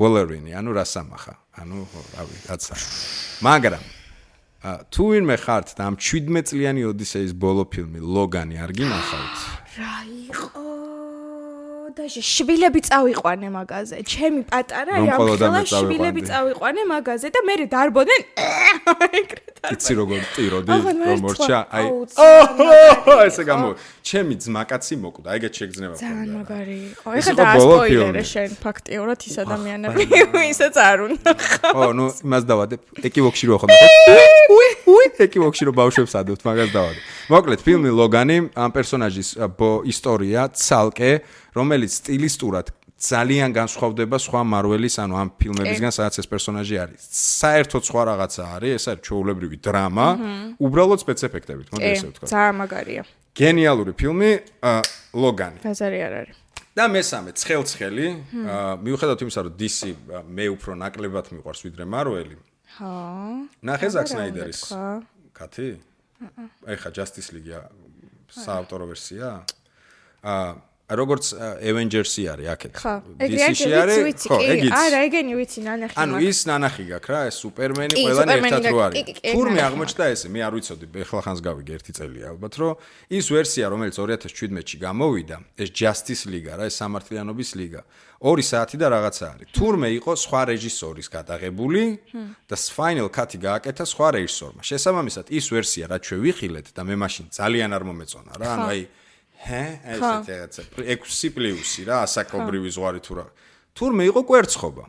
ვოლერინი, ანუ რასამახა, ანუ რავი, რაცა. მაგრამ თუ ვინმე ხართ და ამ 17 წლიანი ოდისეის ბოლო ფილმი ლოგანი არ გინახავთ? რა იყო? და შვილები წავიყვანე მაგაზე. ჩემი პატარა რომ ამ ყველოდან ხელა მე წავიყვანდი. შვილები წავიყვანე მაგაზე და მე დარბოდნენ. <laughs> იცი როგორ ტიროდი, აღარ რომ მართლა, მორჩა, აი. <laughs> ესე გამო. ჩემი ძმაკაცი მოკვდა, ეგეთ შეგრძნება ძალიან მქონდა. მაგარი იყო. ეხლა იყო და ბოლო სპოილერე ფილმი. შენ ფაქტიურად ის ადამიანები, <laughs> ვისაც არ უნდა. ო, ნუ იმას დავადებ. ეკივოქში რო ხომ. უი, უი, ეკივოქში რო ბავშვებს ადებთ, მაგას დავადებ. მოკლედ, ფილმი ლოგანი ამ პერსონაჟის ისტორია ცალკე, რომელიც სტილისტურად ძალიან განსხვავდება სხვა მარველის, ანუ ამ ფილმებისგან, სადაც ეს პერსონაჟი არის. საერთოდ სხვა რაღაცა არის, ეს არის ჩვეულებრივი დრამა, უბრალოდ სპეციფექტებით, მოდი ესე ვთქვა. ძალიან მაგარია. გენიალური ფილმი, ლოგანი. ბაზარი არ არის. და მესამე, ცხელცხელი, მიუხედავად იმისა, რომ DC მე უფრო ნაკლებად მიყვარს ვიდრე მარველი. ჰა. ნახე ზაკ სნაიდერის კათი? აი ხა Justice League-ია საავტორო ვერსია? აა როგორც Avengers-ი არის აქეთ. ხო, ეგრე DC-ში არის, ხო, კი, ეგ იცი. არა, ეგენი ვიცი, ნანახი ანუ ის ნანახი გაქვს რა, ეს სუპერმენი ყველანი ერთად რო არის. თურმე აღმოჩნდა ესე, მე არ ვიცოდი, ეხლა ხანს გავიგე ერთი წელი ალბათ, რომ ის ვერსია, რომელიც 2017-ში გამოვიდა, ეს Justice League რა, ეს სამართლიანობის ლიგა. 2 საათი და რაღაცა არის. თურმე იყო სხვა რეჟისორის გადაღებული და Final Cut-ი გააკეთა სხვა რეჟისორმა. შესაბამისად, ის ვერსია, რაც ჩვენ ვიხილეთ და მე მაშინ ძალიან არ მომეწონა რა, ანუ აი ჰე, ესეთი რაღაცა 6 პლუსი რა, ასაკობრივი ზღვარი თუ რა. თურმე იყო კვერცხობა.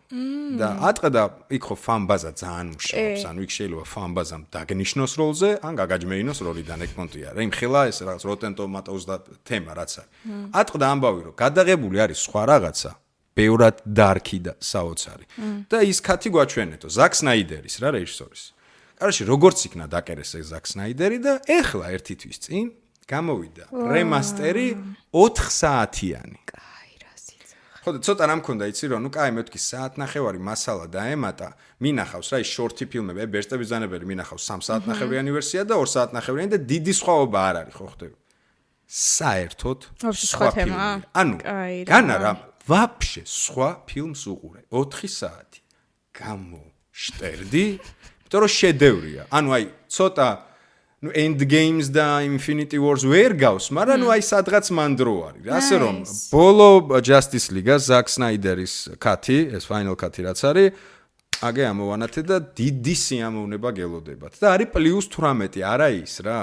და ატყდა იქ ხო ფანბაზა ძალიან მუშაობს, ანუ იქ შეიძლება ფანბაზამ დაგნიშნოს როლზე, ან გაგაჯმეინოს როლიდან ეგ პონტია. რა იმ ხელა ეს რაღაც Rotten Tomatoes და თემა რაც არის. ატყდა ამბავი რომ გადაღებული არის სხვა რაღაცა, ბევრად დარკი და საოცარი. და ის კათი გვაჩვენეთო, ზაკ სნაიდერის რა რეჟისორის. კარაში როგორც იქნა დაკერეს ეს ზაკ სნაიდერი და ეხლა ერთი თვის წინ გამოვიდა. რემასტერი 4 საათიანი. აი რა სიძა. ხო და ცოტა რამ მქონდა იცი რომ ნუ კაი მე ვთქი საათნახევარი მასალა დაემატა. მინახავს რა ის შორტი ფილმები აი ბერსტების ბიზანებელი მინახავს. 3 საათნახევრიანი ვერსია და 2 საათნახევრიანი და დიდი სხვაობა არ არის ხო ხდები საერთოდ სხვა თემაა? ფილმია. ანუ კაი განა რა ვაფშე სხვა ფილმს უყურე. 4 საათი. გამოშტერდი იმიტომ რომ შედევრია. ანუ აი ცოტა ну end games და infinity wars ვერ გავს მაგრამ ну აი სადღაც მანდრო არის რა ასე რომ Nice. ბოლო justice league-ა zack snyder-ის კათი ეს final კათი რაც არის აგე ამოვანათე და დიდი სიამოვნება გელოდებათ. და არის პლუს 18 არა ის რა.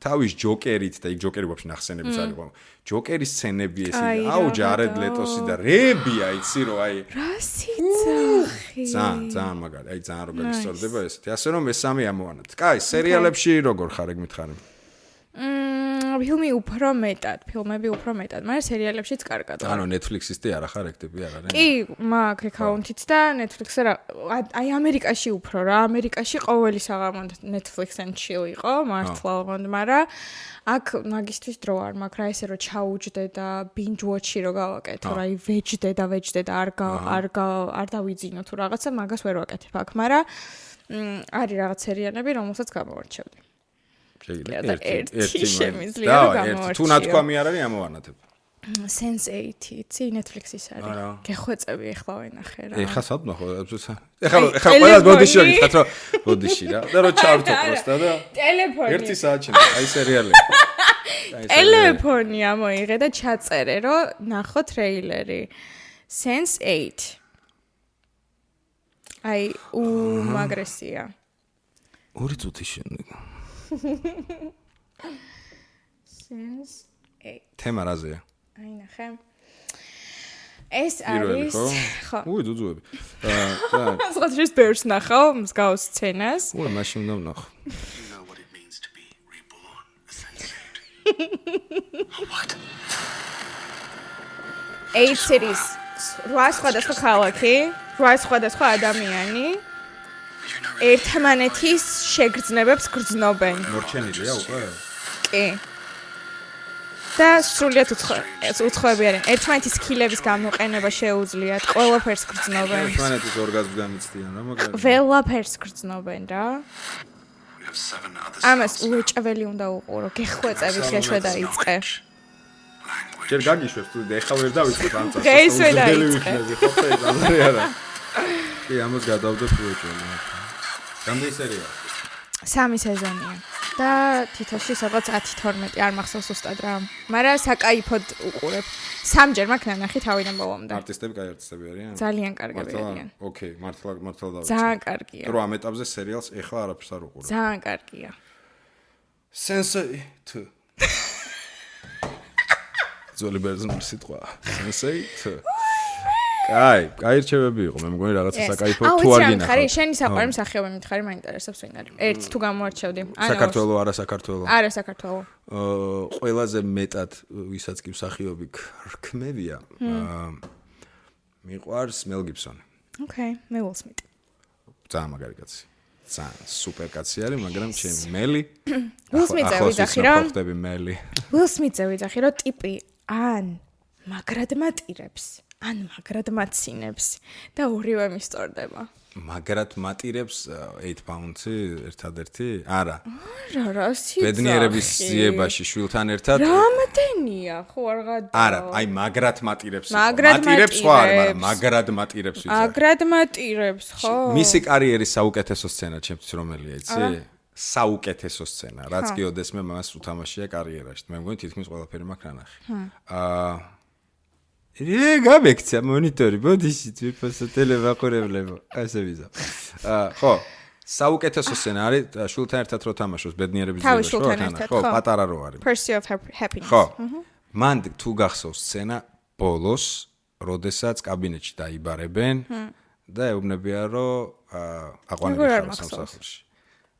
თავის ჯოკერით და იქ ჯოკერი ვაფშე ნახსენებიც არის ყო ჯოკერის სცენები ესე აუ ჯარედ ლეტოსი და რებია იცი რომ აი. რა სიძახი. ძალიან ძალიან მაგარი. აი ძალიან რო გაგისწორდება ესეთი. ასე რომ მესამე ამოვანათ კაი სერიალებში როგორ ხარ ეგ მითხარი? მმ, ფილმი უფრო მეტად, ფილმები უფრო მეტად, მაგრამ სერიალებშიც კარგად. ანუ Netflix-ის და არა ხარ ექტები არ არის კი, მაქვს აკაუნთიც და Netflix-ზე რა აი ამერიკაში უფრო რა, ამერიკაში ყოველი საღამო Netflix and chill იყო, მართლა ოღონდ, მაგრამ აქ მაგისტრის დრო არ მაქვს რა ესე რომ ჩაუჯდე და binge watch-ი რო გავაკეთო, რა აი ვეჯდე და ვეჯდე და არ არ არ დავიძინო თუ რაღაცა მაგას ვერ ვაკეთებ აქ, მაგრამ მ, არის რაღაც სერიალები, რომელსაც გამოვარჩევდი. შეიძლება ერთი ერთი შემიძლია, რომ ერთი თუ ნათქვამი არ არის ამოვანათებ Sense8, იცი, Netflix-ის არის. გეხვეწები ახლა ვენახე რა. ეხა სადმა ხო ეხლა ეხლა ყველა ბოდიში ტელეფონი. გითხათ რომ ბოდიში რა და რომ <laughs> ჩავრთო პროსტა და ტელეფონი. ერთი საათში აი სერიალი <laughs> ტელეფონი ამოიღე და ჩაწერე, რომ ნახო ტრეილერი. Sense8. აი, უმაგრესია. ორი წუთი შემდეგ Sense8. თემა რაზეა აი ნახე. ეს არის ხო უი ძუძუები აა და <laughs> სხვადასხვა ბერს ნახავ მსგავს სცენას. უი მაშინ უნდა ვნახო know what it means to be reborn, essentially. <laughs> what? 8 series. რა სხვადასხვა ქალაქი, რა სხვადასხვა ადამიანი ერთმანეთის შეგრძნებებს გრძნობენ. მორჩენილია უკვე კი. და სრულიად უცხოები არიან. ერთმანეთის ქილების გამოყენება შეუძლიათ, ყველაფერს გრძნობენ. ერთმანეთის ორგაზმს გამიცდიან რა მაგარი ყველაფერს გრძნობენ რა. Ამას უეჭველი უნდა უყურო, გეხვეწები შეშვე და იწყე. Language. ჯერ გაგიშვებს თუ ეხლა ვერ დავიწყებ ამ წელს დღე ისვე დაიწყე. ხო ეს ამერი არა კი ამას გადავდო პროექტი. რამდენი სერია? სამი სეზონია და თითოში სადღაც 10-12 არ მახსოვს უბრალოდ რა. მაგრამ საკაიფოდ უყურებ. სამჯერ მაქვს ნანახი თავიდან ბოლომდე. არტისტები, კაი არტისტები არიან? ძალიან კარგები არიან. ოკეი, მართლა მართლა დავიწყე. ძალიან კარგია. თუ ამ ეტაპზე სერიალს ეხლა არაფერს არ უყურებ. ძალიან კარგია. Sensei თუ <laughs> ძველი ბერძნული სიტყვა. Sensei თუ კაი, კაი რჩევები იყო. მე მგონი რაღაცა საკაიფო თუ არ ხარი, გინახავ. შენი საყვარელი მსახიობი მითხარი, მაინტერესებს ვინ არის. ერთ თუ გამორჩევდი. ან საქართველოს არა საქართველოს. არა საქართველოს. აა ყველაზე მეტად ვისაც კი მსახიობი რქმევია. აა მიყვარს მელ გიბსონი. ოკეი, მე Will Smith. ძალიან მაგარი კაცი. ძალიან სუპერ კაცი არის, მაგრამ ჩემი მელი. Smith-ზე ახლოს ვიძახი, ხო ხდები მელი. Will Smith-ზე ვიძახი, რომ ტიპი ან მაგრად მატირებს, ან მაგრად მაცინებს და ორივე მისწორდება. მაგრად მატირებს 8 pounds-ი ერთადერთი? არა. რა რა სიძახი. ბედნიერების ზიებაში შვილთან ერთად. რამოდენია, ხო არ გადა. არა, აი მაგრად მატირებს. მატირებს სხვა არის, მაგრამ მაგრად მატირებს ვიცი. მაგრად მატირებს, ხო? მისი კარიერის საუკეთესო სცენა ჩემთვის რომელია, იცი? საუკეთესო სცენა, რაც კი ოდესმე მას უთამაშია კარიერაში. მე მგონი თითქმის ყველაფერი მაქვს ნანახი. აა ე გამექცა მონიტორი, ბოდიში თვითონ ტელევაყურებლებო, ასე ვიზა. აა ხო, საუკეთესო სცენა არის შულთან ერთად რო თამაშობს ბედნიერების თავის ძიებაში, შვილთან ხო, პატარა რო არის. Pursuit of Hap- Happiness. ხო. მან თუ გახსოვს სცენა ბოლოს, როდესაც კაბინეტში დაიბარებენ და ეუბნებიან, რომ აყვანილი ხარ სამსახურში.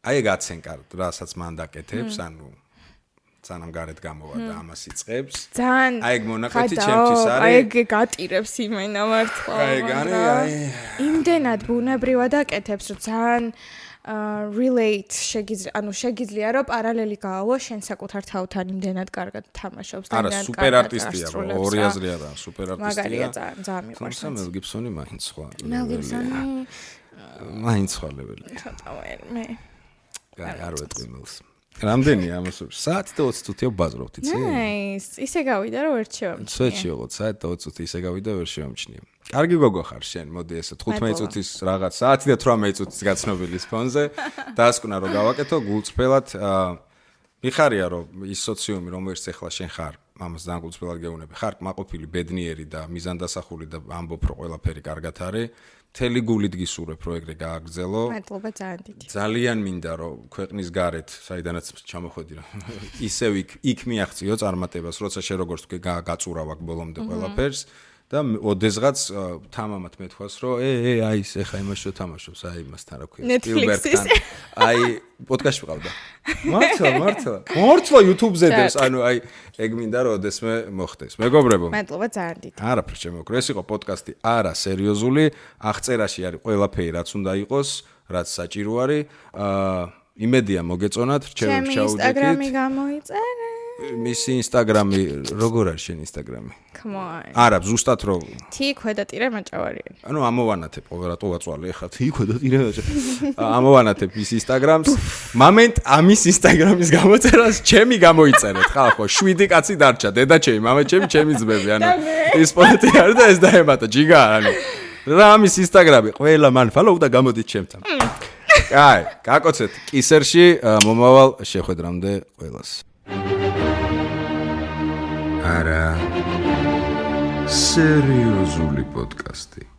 აი ეგ აცენკარ, რასაც მან დაკეთებს, ანუ სანამ გარეთ გამოვა და ამას იწყებს. ძალიან აი ეგ მონაკვეთი ჩემთვის არის. აი ეგ გატირებს იმენა მართლა. აი მაგრამ აი. იმდენად ბუნებრივად აკეთებს, რომ ძალიან აა relate შეგიძლია, ანუ შეგიძლია რომ პარალელი გაავალო შენ საკუთარ თავთან იმდენად კარგად თამაშობს და არა, სუპერ კარგად არტისტია, ასრულებს, ორი რა. აზრი არა, სუპერ მაგარია არტისტია. ძალიან, ძალიან მიყვარს. თუმცა მელ გიბსონი მაინც სხვა. მელ გიბსონი მაინც სხვა ლეველია. ცოტა ვერ მე. კაი, არ ვეტყვი მელს. რამდენია ამას? საათი და 20 წუთია ვბაზრობთ, იცი? ნაის, ისე გავიდა რომ ვერ შევამჩნიე. სვეჩი იყო, საათი და 20 წუთი ისე გავიდა ვერ შევამჩნიე. კარგი გოგო ხარ შენ, მოდი ესე 15 მადლობა. წუთის რაღაც საათი და 18 წუთის გაცნობილის ფონზე <laughs> დაასკვნა რომ გავაკეთო გულწრფელად აა მიხარია რომ ის სოციუმი რომელიც ეხლა შენ ხარ ამას ძალიან გულწრფელად გეუბნები ხარ მაყოფილი ბედნიერი და მიზანდასახული და ამბობ რომ ყველაფერი კარგად არის მთელი გულით გისურვებ პროექტი გააგრძელო მადლობა ძალიან დიდი. ძალიან მინდა რომ ქვეყნის გარეთ, საიდანაც ჩამოხვედი რა. ისევ იქ იქ მიაღწიო წარმატებას, როცა შე როგორც თქვი გა- გაწურავ აქ ბოლომდე ყველაფერს და ოდესღაც თამამად მეთქვას, რომ ე ე აი ეს ეხა იმას შეთამაშობს, აი იმასთან რა ქვია, სპილბერგთან. აი პოდკასტში ვიყავდა. მართლა, მართლა. <laughs> მართლა YouTube-ზე დევს, ანუ აი ეგ მინდა რომ ოდესმე მოხდეს. მეგობრებო. მადლობა ძალიან დიდი. არაფერ შემოკრე, ეს იყო პოდკასტი არა სერიოზული, აღწერაში არის ყველაფერი რაც უნდა იყოს, რაც საჭირო არის. აა იმედია მოგეწონათ, რჩევები ჩაუდექით. ჩემი Instagram-ი გამოიწერე. მისი ინსტაგრამი, როგორ არის შენი ინსტაგრამი? Come on. არა, ზუსტად რო თი ქვედატირე მაჭავარიანი. ანუ ამოვანათებ, ყოველ რატო ვაწვალე ხა, თიქო და ტირე და ამოვანათებ ის ინსტაგრამს. მომენტ ამის ინსტაგრამის გამოწერას ჩემი გამოიწერეთ, ხალხო, 7 კაცი დარჩა, დედა ჩემი, მამა ჩემი, ჩემი ძმები, ანუ ის პონტი არის და ეს დაემატა, ჯიგა, ანუ რა ამის ინსტაგრამი, ყველა მან ფალოუ და გამოდით ჩემთან. აი, გაკოცეთ კისერში მომავალ შეხვედრამდე ყველას. არა სერიოზული პოდკასტი